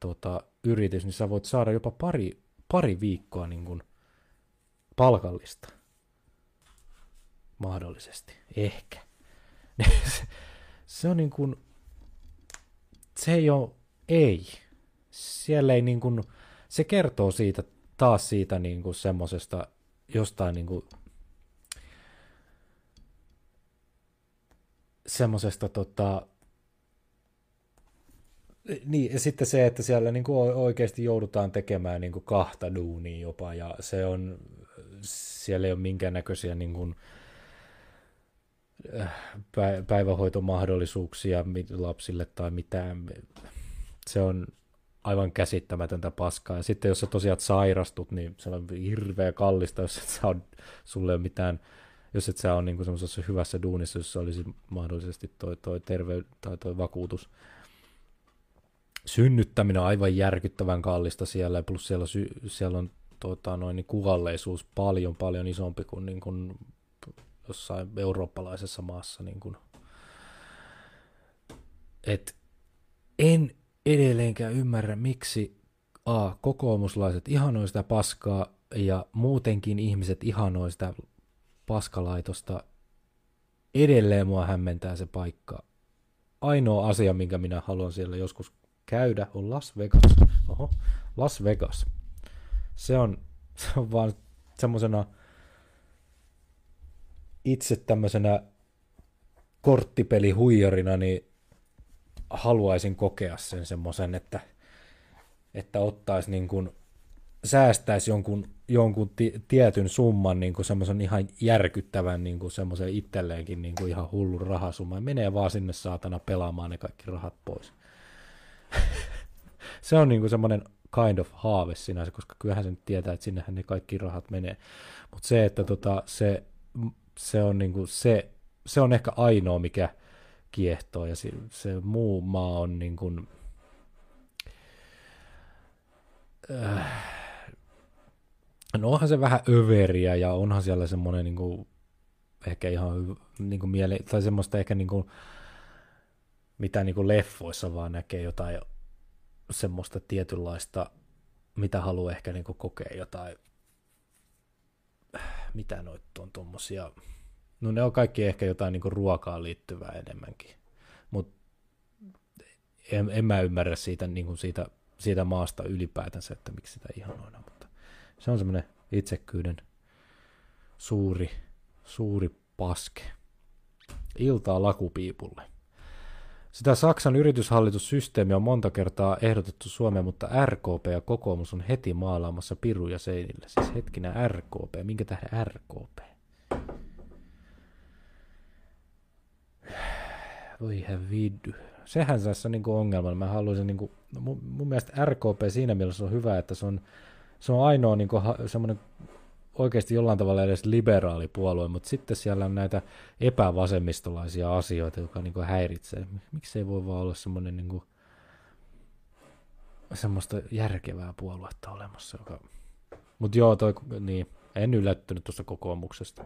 tota, yritys, niin sä voit saada jopa pari, pari viikkoa niin kuin palkallista. Mahdollisesti. Ehkä. <laughs> se on niin kuin, se ei ole, ei. Siellä ei niin kuin, se kertoo siitä, taas siitä niin kuin semmosesta jostain niin kuin, semmosesta tota, niin, ja sitten se, että siellä niin kuin oikeasti joudutaan tekemään niin kuin kahta duunia jopa, ja se on, siellä ei ole minkäännäköisiä niin kuin, päivähoitomahdollisuuksia lapsille tai mitään. Se on aivan käsittämätöntä paskaa. Ja sitten jos sä tosiaan sairastut, niin se on hirveä kallista, jos et saa, sulle mitään, jos et sä ole niin semmoisessa hyvässä duunissa, jossa olisi mahdollisesti toi, toi terve tai toi vakuutus. Synnyttäminen on aivan järkyttävän kallista siellä, plus siellä, siellä on tota, noin, niin kuvalleisuus paljon, paljon isompi kuin, niin kuin jossain eurooppalaisessa maassa. Niin kuin. Et en edelleenkään ymmärrä, miksi A, kokoomuslaiset ihanoi sitä paskaa ja muutenkin ihmiset ihanoi sitä paskalaitosta. Edelleen mua hämmentää se paikka. Ainoa asia, minkä minä haluan siellä joskus käydä, on Las Vegas. Oho, Las Vegas. Se on, <laughs> se on vaan semmoisena itse tämmöisenä korttipelihuijarina niin haluaisin kokea sen semmoisen, että, että ottaisi niin kuin, säästäisi jonkun, jonkun t- tietyn summan, niin kuin semmoisen ihan järkyttävän niin kuin semmoisen itselleenkin niin kuin ihan hullun rahasumman. Menee vaan sinne saatana pelaamaan ne kaikki rahat pois. <laughs> se on niin kuin semmoinen kind of haave sinänsä, koska kyllähän se nyt tietää, että sinnehän ne kaikki rahat menee. Mutta se, että tota, se se on, niin kuin se, se on ehkä ainoa, mikä kiehtoo, ja se, se muu maa on niin kuin, äh, no onhan se vähän överiä, ja onhan siellä semmoinen niin kuin, ehkä ihan niin kuin miele, tai semmoista ehkä niin kuin, mitä niin kuin leffoissa vaan näkee jotain semmoista tietynlaista, mitä haluaa ehkä niin kuin kokea jotain mitä noit on tuommoisia, no ne on kaikki ehkä jotain niin ruokaan liittyvää enemmänkin, mutta en, en mä ymmärrä siitä, niin siitä, siitä maasta ylipäätänsä, että miksi sitä ihanoina, mutta se on semmoinen itsekyyden suuri, suuri paske. Iltaa lakupiipulle. Sitä Saksan yrityshallitussysteemiä on monta kertaa ehdotettu Suomeen, mutta RKP ja kokoomus on heti maalaamassa piruja seinille. Siis hetkinen RKP, minkä tähden RKP? Voi viddy. Sehän tässä on niin ongelma. Mä haluaisin, niin kuin, no mun, mun mielestä RKP siinä mielessä on hyvä, että se on, se on ainoa niin kuin, semmoinen oikeasti jollain tavalla edes liberaali puolue, mutta sitten siellä on näitä epävasemmistolaisia asioita, jotka niin häiritsee. Miksi ei voi vaan olla semmoinen niin kuin, semmoista järkevää puoluetta olemassa, joka... Mutta joo, toi, niin, en yllättynyt tuosta kokoomuksesta.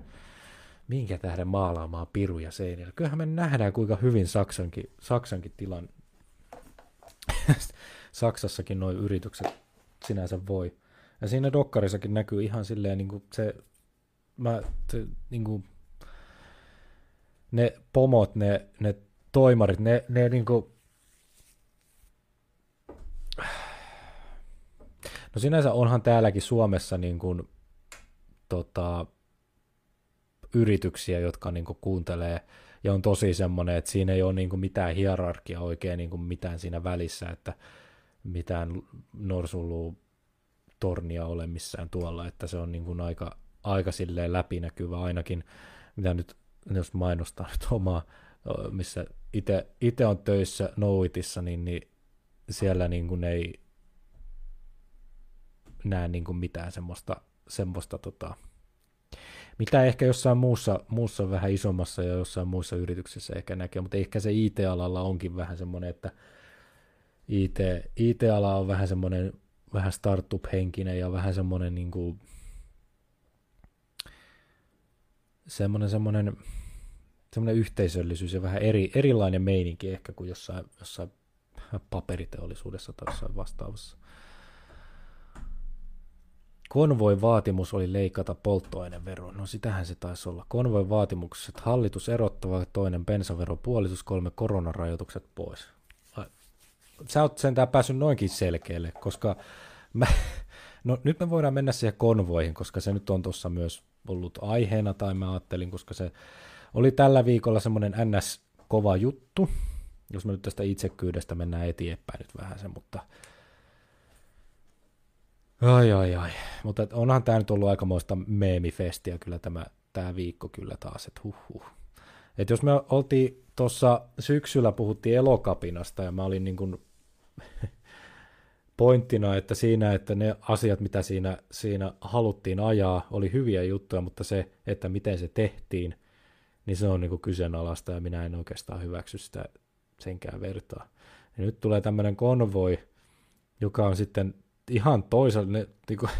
Minkä tähden maalaamaan piruja seinillä? Kyllähän me nähdään, kuinka hyvin Saksankin, Saksankin tilan... Saksassakin nuo yritykset sinänsä voi. Ja siinä dokkarissakin näkyy ihan silleen niin kuin se, mä, se, niin kuin, ne pomot, ne, ne toimarit, ne, ne niin kuin, No sinänsä onhan täälläkin Suomessa niin kuin, tota, yrityksiä, jotka niin kuin, kuuntelee ja on tosi semmoinen, että siinä ei ole niin kuin, mitään hierarkia oikein niin kuin, mitään siinä välissä, että mitään norsuluu tornia ole missään tuolla, että se on niin kuin aika, aika silleen läpinäkyvä ainakin, mitä nyt, jos mainostaa nyt omaa, missä itse on töissä Noitissa, niin, niin siellä niin kuin ei näe niin kuin mitään semmoista, semmoista tota, mitä ehkä jossain muussa, muussa vähän isommassa ja jossain muissa yrityksissä ehkä näkee, mutta ehkä se IT-alalla onkin vähän semmoinen, että IT, IT-ala on vähän semmoinen vähän startup-henkinen ja vähän semmoinen niin kuin, semmoinen, semmoinen, semmoinen yhteisöllisyys ja vähän eri, erilainen meininki ehkä kuin jossain, jossain paperiteollisuudessa tai jossain vastaavassa. Konvoin vaatimus oli leikata polttoainevero. No sitähän se taisi olla. Konvoin vaatimukset. Hallitus erottava toinen bensavero puolitus, kolme koronarajoitukset pois sä oot sentään päässyt noinkin selkeälle, koska mä, <laughs> no nyt me voidaan mennä siihen konvoihin, koska se nyt on tuossa myös ollut aiheena, tai mä ajattelin, koska se oli tällä viikolla semmoinen NS-kova juttu, jos me nyt tästä itsekyydestä mennään eteenpäin nyt vähän se, mutta ai ai ai, mutta onhan tämä nyt ollut aikamoista meemifestiä kyllä tämä, tämä viikko kyllä taas, että huh huh. Et jos me oltiin tuossa syksyllä puhuttiin elokapinasta ja mä olin niin kuin <laughs> pointtina, että siinä, että ne asiat, mitä siinä, siinä haluttiin ajaa, oli hyviä juttuja, mutta se, että miten se tehtiin, niin se on niin kuin kyseenalaista ja minä en oikeastaan hyväksy sitä senkään vertaa. Ja nyt tulee tämmöinen konvoi, joka on sitten ihan toisella, ne, niin kuin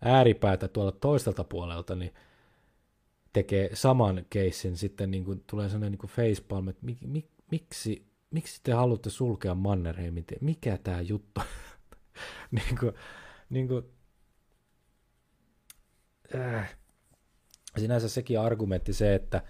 ääripäätä tuolla toiselta puolelta, niin tekee saman keissin, sitten niin kuin, tulee sellainen niin kuin facepalm, että mik, mik, miksi miksi te haluatte sulkea Mannerheimin? Mikä tämä juttu? niin kuin, <laughs> niin kuin, äh. Sinänsä sekin argumentti se, että,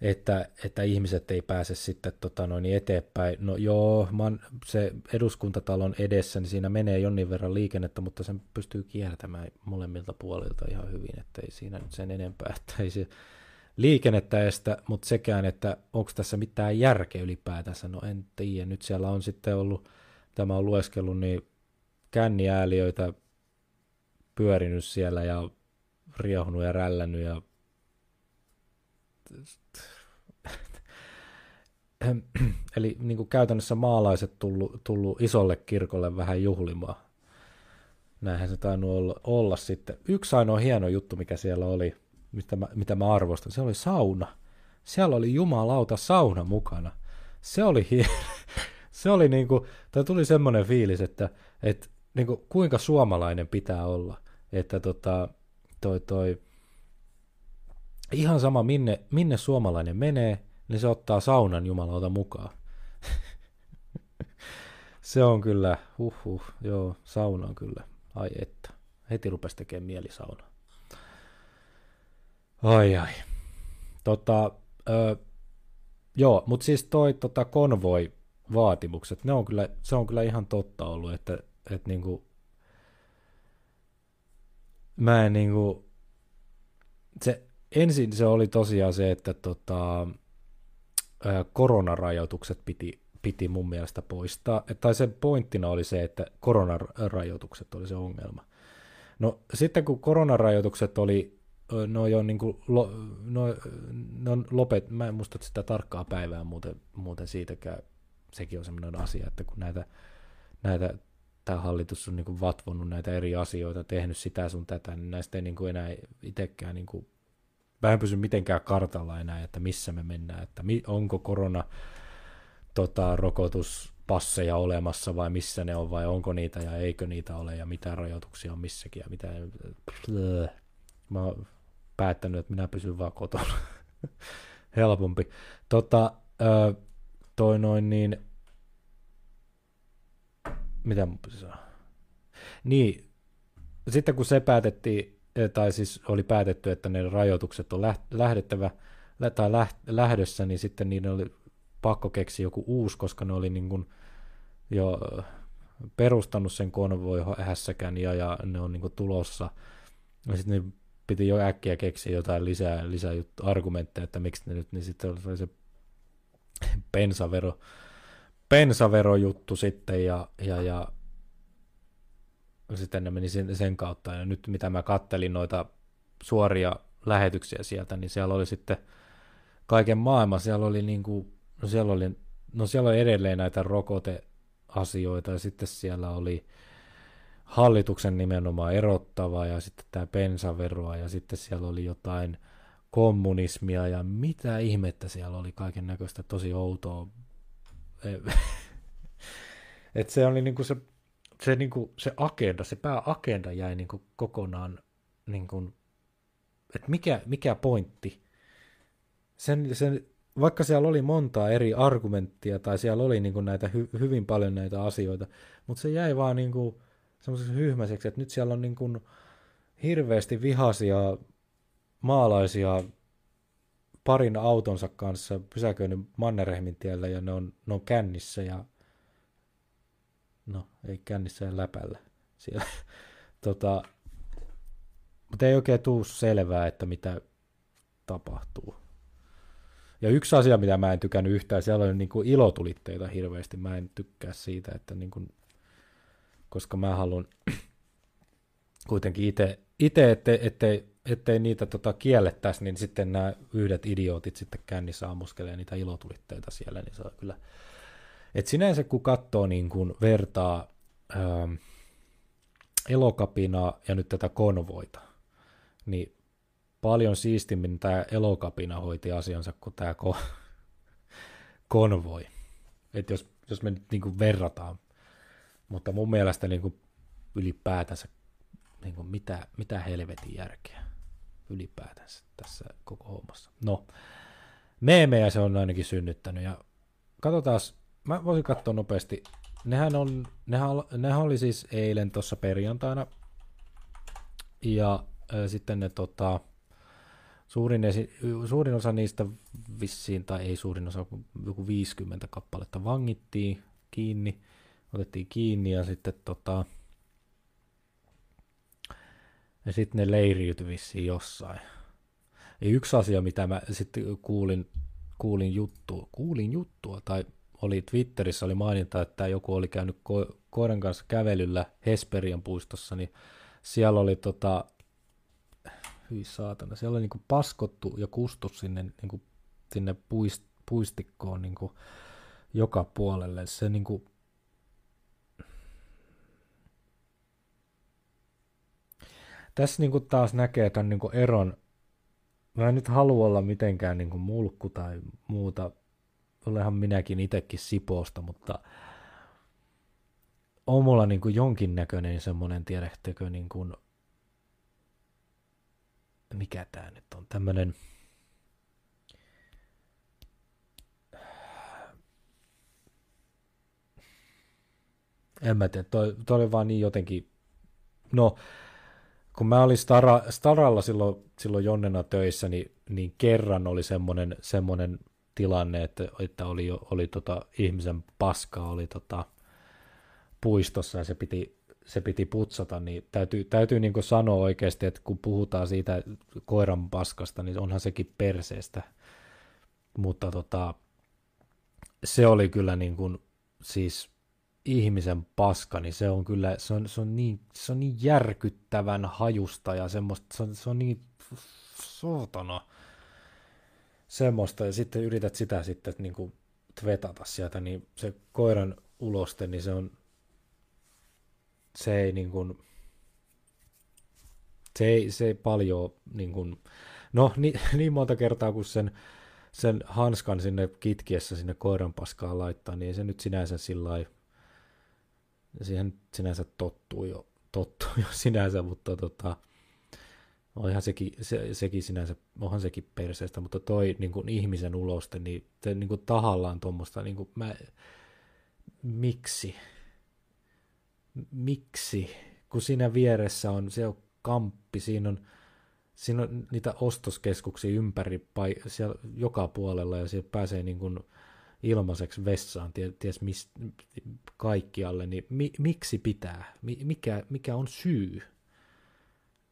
että, että ihmiset ei pääse sitten tota noin eteenpäin. No joo, man, se eduskuntatalon edessä, niin siinä menee jonnin verran liikennettä, mutta sen pystyy kiertämään molemmilta puolilta ihan hyvin, että ei siinä nyt sen enempää, <laughs> että ei se, liikennettä estä, mutta sekään, että onko tässä mitään järkeä ylipäätänsä, no en tiedä. Nyt siellä on sitten ollut, tämä on lueskellut, niin känniääliöitä pyörinyt siellä ja riehunut ja rällännyt ja <clears throat> Eli niin kuin käytännössä maalaiset tullut, tullut isolle kirkolle vähän juhlimaan. Näinhän se tainnut olla, olla sitten. Yksi ainoa hieno juttu, mikä siellä oli, mitä mä, mitä mä arvostan, se oli sauna. Siellä oli jumalauta sauna mukana. Se oli hieno. <laughs> se oli niinku, tai tuli semmoinen fiilis, että, että niinku, kuinka suomalainen pitää olla. Että tota, toi, toi, ihan sama minne, minne suomalainen menee, niin se ottaa saunan jumalauta mukaan. <laughs> se on kyllä, huh, huh joo, sauna on kyllä, ai että. Heti rupesi tekemään mieli saunaa. Ai ai. Tota, ö, joo, mutta siis toi tota konvoi vaatimukset, ne on kyllä, se on kyllä ihan totta ollut, että, että niinku, mä en niinku, se, ensin se oli tosiaan se, että tota, koronarajoitukset piti, piti mun mielestä poistaa, tai sen pointtina oli se, että koronarajoitukset oli se ongelma. No sitten kun koronarajoitukset oli no jo niin kuin, no, no lopet, mä en muista sitä tarkkaa päivää muuten, muuten siitäkään, sekin on semmoinen asia, että kun näitä, näitä tämä hallitus on niin kuin vatvonnut näitä eri asioita, tehnyt sitä sun tätä, niin näistä ei niin kuin enää itsekään, niin kuin, mä en pysy mitenkään kartalla enää, että missä me mennään, että mi, onko korona tota, rokotuspasseja olemassa vai missä ne on vai onko niitä ja eikö niitä ole ja mitä rajoituksia on missäkin ja mitä. Mä oon päättänyt, että minä pysyn vaan kotona. <laughs> Helpompi. Tota, toi noin niin, mitä mun? Niin, sitten kun se päätettiin, tai siis oli päätetty, että ne rajoitukset on lähdettävä, tai lähdössä, niin sitten niiden oli pakko keksiä joku uusi, koska ne oli niin kuin jo perustanut sen konvoi hässäkän ja, ja ne on niin kuin tulossa. Ja sitten ne piti jo äkkiä keksiä jotain lisää, lisää juttu, argumentteja, että miksi ne nyt, niin sitten oli se pensavero, pensaverojuttu sitten ja, ja, ja sitten ne meni sen, sen kautta. Ja nyt mitä mä kattelin noita suoria lähetyksiä sieltä, niin siellä oli sitten kaiken maailman, siellä oli niin kuin, no siellä oli, no siellä oli edelleen näitä rokoteasioita ja sitten siellä oli hallituksen nimenomaan erottava ja sitten tämä pensaveroa ja sitten siellä oli jotain kommunismia ja mitä ihmettä siellä oli kaiken näköistä tosi outoa. <laughs> Et se oli niinku se, se, niinku se agenda, se pääagenda jäi niinku kokonaan, niinku, että mikä, mikä pointti. Sen, sen, vaikka siellä oli montaa eri argumenttia tai siellä oli niinku näitä hy, hyvin paljon näitä asioita, mutta se jäi vaan niinku semmoiseksi hyhmäiseksi, että nyt siellä on niinku hirveästi vihaisia maalaisia parin autonsa kanssa pysäköinyt Mannerheimin tiellä ja ne on, ne on kännissä ja no ei kännissä ja läpällä siellä. <laughs> tota, mutta ei oikein tuu selvää, että mitä tapahtuu. Ja yksi asia, mitä mä en tykännyt yhtään, siellä on niin kuin ilotulitteita hirveästi. Mä en tykkää siitä, että niin kuin, koska mä haluan <clears throat> kuitenkin itse, ettei, ettei ettei niitä tota kiellettäisi, niin sitten nämä yhdet idiootit sitten kännissä ammuskelee niitä ilotulitteita siellä, niin se on kyllä... Et sinänsä kun katsoo niin kun vertaa ähm, elokapinaa ja nyt tätä konvoita, niin paljon siistimmin tämä elokapina hoiti asiansa kuin tämä ko- <laughs> konvoi. Et jos, jos me nyt niin verrataan, mutta mun mielestä niin ylipäätänsä niin kuin mitä, mitä helvetin järkeä ylipäätänsä tässä koko hommassa. No, meemejä se on ainakin synnyttänyt ja katsotaan, mä voisin katsoa nopeasti. Nehän, on, nehän, nehän oli siis eilen tuossa perjantaina ja äh, sitten ne tota, suurin, esi- suurin osa niistä vissiin, tai ei suurin osa, joku 50 kappaletta vangittiin kiinni, otettiin kiinni ja sitten tota, ja sitten ne leiriytyi vissiin jossain. Ja yksi asia, mitä mä sitten kuulin, kuulin, juttua, kuulin juttua, tai oli Twitterissä oli maininta, että joku oli käynyt ko- koiran kanssa kävelyllä Hesperian puistossa, niin siellä oli tota, hyi saatana, siellä oli niinku paskottu ja kustu sinne, niinku, sinne puist, puistikkoon niinku, joka puolelle. Se niinku, tässä niin kuin taas näkee tämän kuin eron. Mä en nyt halua olla mitenkään kuin mulkku tai muuta. Olehan minäkin itsekin Sipoosta, mutta on mulla niin kuin jonkinnäköinen semmoinen, tiedättekö, niin kuin, mikä tämä nyt on, tämmöinen en mä tiedä, toi, toi oli vaan niin jotenkin, no kun mä olin Stara, Staralla silloin, silloin Jonnena töissä, niin, niin kerran oli semmoinen, semmoinen tilanne, että, että oli, oli tota, ihmisen paska oli tota, puistossa ja se piti, se piti putsata, niin täytyy, täytyy niin sanoa oikeasti, että kun puhutaan siitä koiran paskasta, niin onhan sekin perseestä, mutta tota, se oli kyllä niin kuin, siis ihmisen paska, niin se on kyllä, se on, se on, niin, se on niin järkyttävän hajusta ja semmoista, se on, se on niin sootana semmoista, ja sitten yrität sitä sitten niin kuin vetata sieltä, niin se koiran uloste, niin se on, se ei niin kuin, se ei, se ei paljon niin kuin, no niin, niin monta kertaa kun sen, sen hanskan sinne kitkiessä sinne koiran paskaan laittaa, niin ei se nyt sinänsä sillä siihen sinänsä tottuu jo, tottuu jo sinänsä, mutta tota, Onhan sekin, se, sekin sinänsä, onhan sekin perseestä, mutta toi niin kuin ihmisen uloste, niin, te, niin kuin tahallaan tuommoista, niin kuin mä, miksi? Miksi? Kun siinä vieressä on, se on kamppi, siinä on, siinä on niitä ostoskeskuksia ympäri, siellä joka puolella, ja siellä pääsee niin kuin ilmaiseksi vessaan, ties mis, kaikkialle, niin mi, miksi pitää? Mikä, mikä on syy?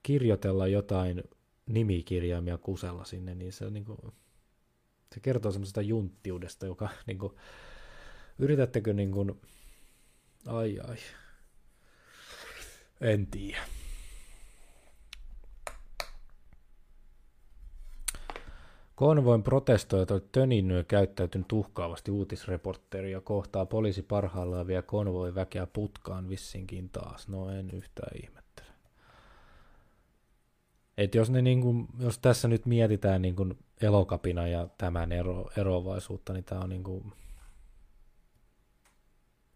Kirjoitella jotain nimikirjaimia kusella sinne, niin se, niin kuin, se kertoo semmoisesta junttiudesta, joka <laughs> niin kuin, yritättekö niin kuin, ai ai, en tiedä. Konvoin protestoijat ovat töninnyt ja käyttäytynyt uhkaavasti uutisreportteria kohtaa poliisi parhaillaan vie konvoin väkeä putkaan vissinkin taas. No en yhtään ihme. Et jos, ne niin kuin, jos tässä nyt mietitään niin kuin elokapina ja tämän ero, eroavaisuutta, niin tämä on niin kuin,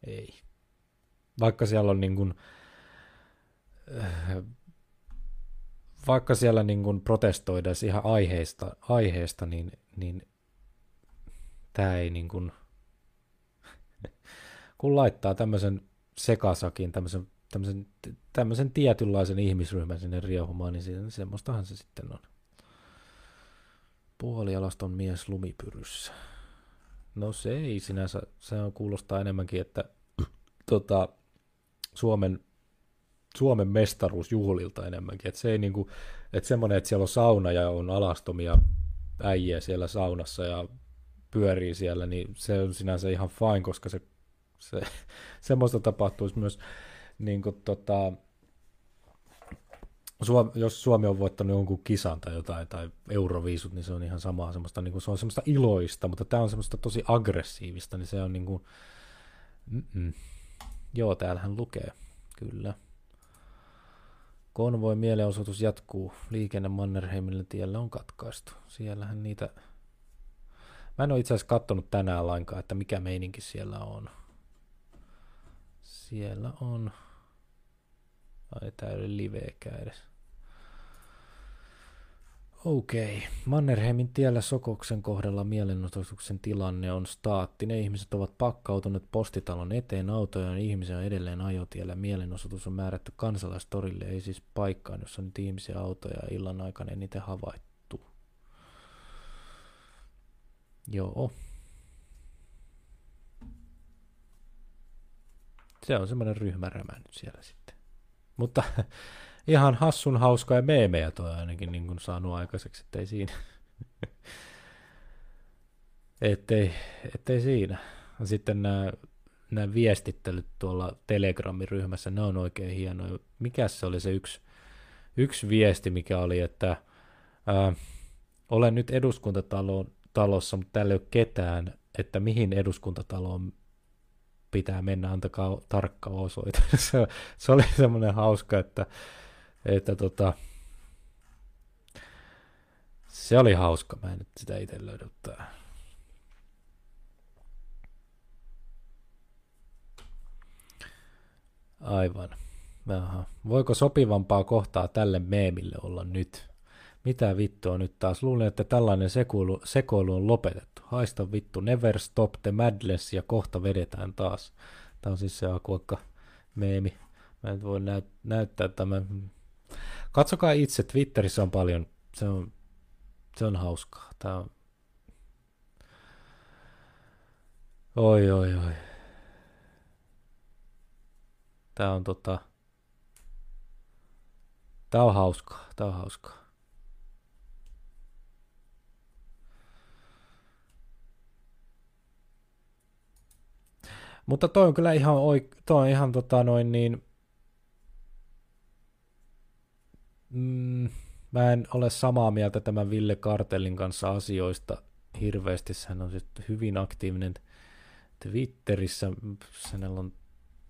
ei. Vaikka siellä on niin kuin, äh, vaikka siellä niin kuin protestoida ihan aiheesta, aiheesta niin, niin tämä ei niin kuin, <laughs> kun laittaa tämmöisen sekasakin, tämmöisen tämmöisen, tämmöisen tietynlaisen ihmisryhmän sinne riehumaan, niin se, semmoistahan se sitten on. Puolialaston mies lumipyryssä. No se ei sinänsä, se on kuulostaa enemmänkin, että <clears throat> tota, Suomen, Suomen mestaruusjuhlilta enemmänkin. Että se ei niinku, että semmoinen, että siellä on sauna ja on alastomia äijiä siellä saunassa ja pyörii siellä, niin se on sinänsä ihan fine, koska se, se <laughs> semmoista tapahtuisi myös niin kuin, tota, jos Suomi on voittanut jonkun kisan tai jotain, tai euroviisut, niin se on ihan samaa semmoista, niin kuin, se on semmoista iloista, mutta tämä on semmoista tosi aggressiivista, niin se on niin kuin, joo, täällähän lukee, kyllä. Konvoi mielenosoitus jatkuu, liikenne Mannerheimille tiellä on katkaistu. Siellähän niitä, mä en ole itse asiassa katsonut tänään lainkaan, että mikä meininki siellä on. Siellä on Ai tää ei ole liveekään edes. Okei. Okay. Mannerheimin tiellä Sokoksen kohdalla mielenosoituksen tilanne on staattinen. Ihmiset ovat pakkautuneet postitalon eteen autoja ja ihmisiä on edelleen ajotiellä. Mielenosoitus on määrätty kansalaistorille, ei siis paikkaan, jossa nyt ihmisiä autoja ja illan aikana eniten havaittu. Joo. Se on semmoinen ryhmärämä nyt siellä sitten. Mutta <laughs> ihan hassun hauska ja meemejä toi ainakin niin kuin saanut aikaiseksi, ettei siinä. <laughs> ettei, ettei siinä. Sitten nämä, nämä viestittelyt tuolla Telegramin ryhmässä, ne on oikein hienoja. Mikä se oli se yksi, yksi viesti, mikä oli, että ää, olen nyt eduskuntatalossa, mutta täällä ei ole ketään, että mihin eduskuntataloon pitää mennä, antakaa tarkka osoite. <laughs> se, se oli semmoinen hauska, että, että tota, se oli hauska, mä en nyt sitä itse löydä. Aivan. Aha. Voiko sopivampaa kohtaa tälle meemille olla nyt? Mitä vittua nyt taas? Luulen, että tällainen sekoilu, sekoilu on lopetettu. Haista vittu, never stop the madness ja kohta vedetään taas. Tämä on siis se akuakka meemi. Mä en voi näyt- näyttää tämän. Katsokaa itse, Twitterissä on paljon, se on, se on hauskaa. Tämä on... Oi, oi, oi. Tämä on tota... Tämä on hauskaa, tämä on hauskaa. Mutta toi on kyllä ihan, oik- toi on ihan tota noin niin, mm, mä en ole samaa mieltä tämän Ville Kartellin kanssa asioista hirveästi. Hän on sitten hyvin aktiivinen Twitterissä, hänellä on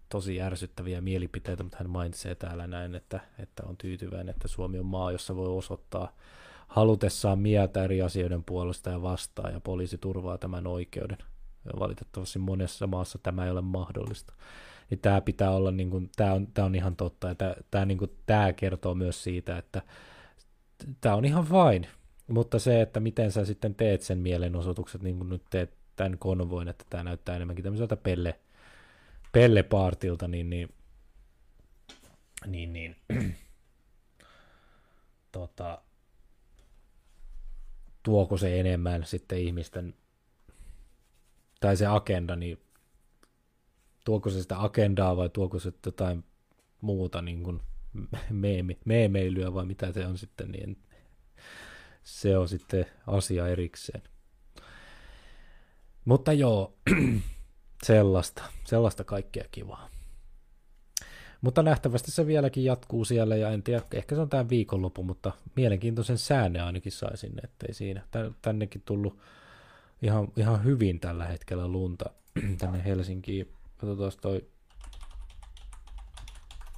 tosi ärsyttäviä mielipiteitä, mutta hän mainitsee täällä näin, että, että on tyytyväinen, että Suomi on maa, jossa voi osoittaa halutessaan mieltä eri asioiden puolesta ja vastaan, ja poliisi turvaa tämän oikeuden. Valitettavasti monessa maassa tämä ei ole mahdollista. Niin tämä pitää olla, niin kuin, tämä, on, tämä on ihan totta, ja tämä, tämä, niin kuin, tämä kertoo myös siitä, että tämä on ihan fine, mutta se, että miten sä sitten teet sen mielenosoitukset, niin kuin nyt teet tämän konvoin, että tämä näyttää enemmänkin tämmöiseltä pelle, pellepaartilta, niin, niin, niin, niin <clears throat> tota, tuoko se enemmän sitten ihmisten, tai se agenda, niin tuoko se sitä agendaa vai tuoko se jotain muuta niin kuin <laughs> meemi, meemeilyä vai mitä se on sitten, niin se on sitten asia erikseen. Mutta joo, <clears throat> sellaista, sellaista kaikkea kivaa. Mutta nähtävästi se vieläkin jatkuu siellä ja en tiedä, ehkä se on tämän viikonloppu, mutta mielenkiintoisen sääne ainakin sai sinne, ettei siinä. Tännekin tullut ihan, ihan hyvin tällä hetkellä lunta <clears throat> tänne Helsinkiin. Katsotaan toi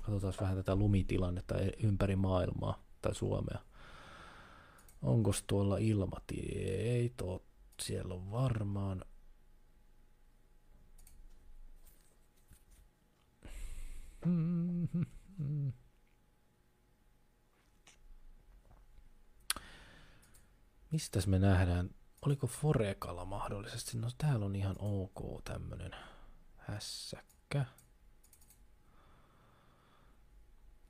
katsotaan vähän tätä lumitilannetta ympäri maailmaa tai Suomea. Onko tuolla ilmatie? Ei tot, siellä on varmaan. Mistäs me nähdään? Oliko Forekalla mahdollisesti? No täällä on ihan ok tämmönen hässäkkä.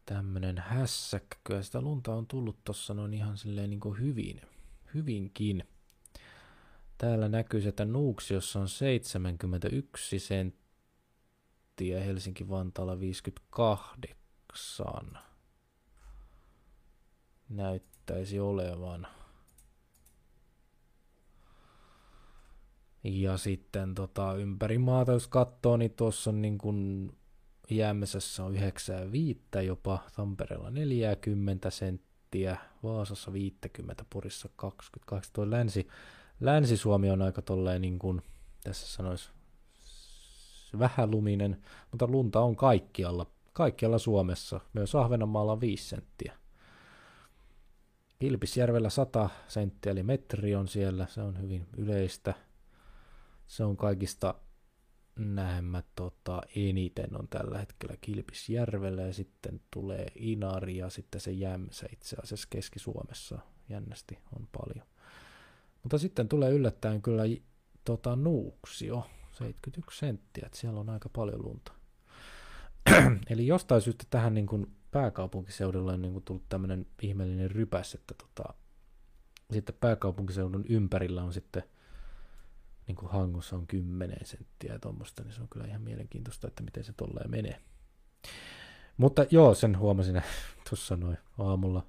Tämmönen hässäkkä. Kyllä sitä lunta on tullut tossa noin ihan silleen niin kuin hyvin. Hyvinkin. Täällä näkyy, että Nuuksiossa on 71 senttiä Helsinki-Vantaalla 58 näyttäisi olevan. Ja sitten tota, ympäri maata, jos katsoo, niin tuossa on niin kuin Jämsässä on 95 jopa, Tampereella 40 senttiä, Vaasassa 50, Porissa 28. Tuo länsi, Länsi-Suomi on aika tolleen niin kuin, tässä sanoisi vähän luminen, mutta lunta on kaikkialla, kaikkialla Suomessa. Myös Ahvenanmaalla on 5 senttiä. Kilpisjärvellä 100 senttiä, eli metri on siellä, se on hyvin yleistä. Se on kaikista näemmä tota, eniten on tällä hetkellä Kilpisjärvellä ja sitten tulee Inari ja sitten se Jämsä itse asiassa Keski-Suomessa jännästi on paljon. Mutta sitten tulee yllättäen kyllä tota, Nuuksio, 71 senttiä, että siellä on aika paljon lunta. <clears throat> Eli jostain syystä tähän niin kuin pääkaupunkiseudulle on niin kuin tullut tämmöinen ihmeellinen rypäs, että tota, sitten pääkaupunkiseudun ympärillä on sitten niin kuin hangossa on 10 senttiä ja tuommoista, niin se on kyllä ihan mielenkiintoista, että miten se tolleen menee. Mutta joo, sen huomasin <laughs> tuossa noin aamulla,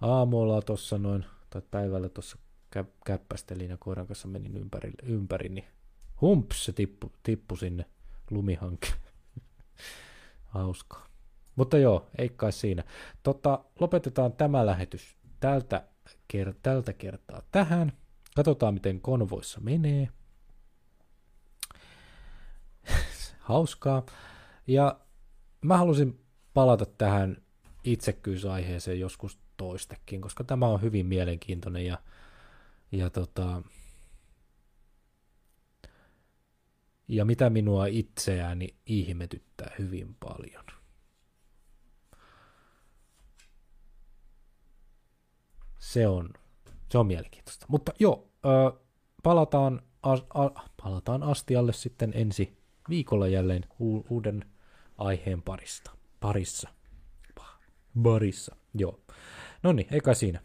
aamulla tuossa noin, tai päivällä tuossa käppästelin ja koiran kanssa menin ympäri, ympäri niin humps, se tippu, tippu sinne lumihanke. <laughs> Hauskaa. Mutta joo, ei kai siinä. Tota, lopetetaan tämä lähetys tältä, ker- tältä kertaa tähän. Katsotaan, miten konvoissa menee. <laughs> Hauskaa. Ja mä halusin palata tähän itsekkyysaiheeseen joskus toistekin, koska tämä on hyvin mielenkiintoinen ja, ja tota, ja mitä minua itseäni ihmetyttää hyvin paljon. Se on, se on mielenkiintoista. Mutta joo, ö, palataan, a, a, palataan astialle sitten ensi viikolla jälleen u, uuden aiheen parista. Parissa. Parissa, joo. No niin, eikä siinä.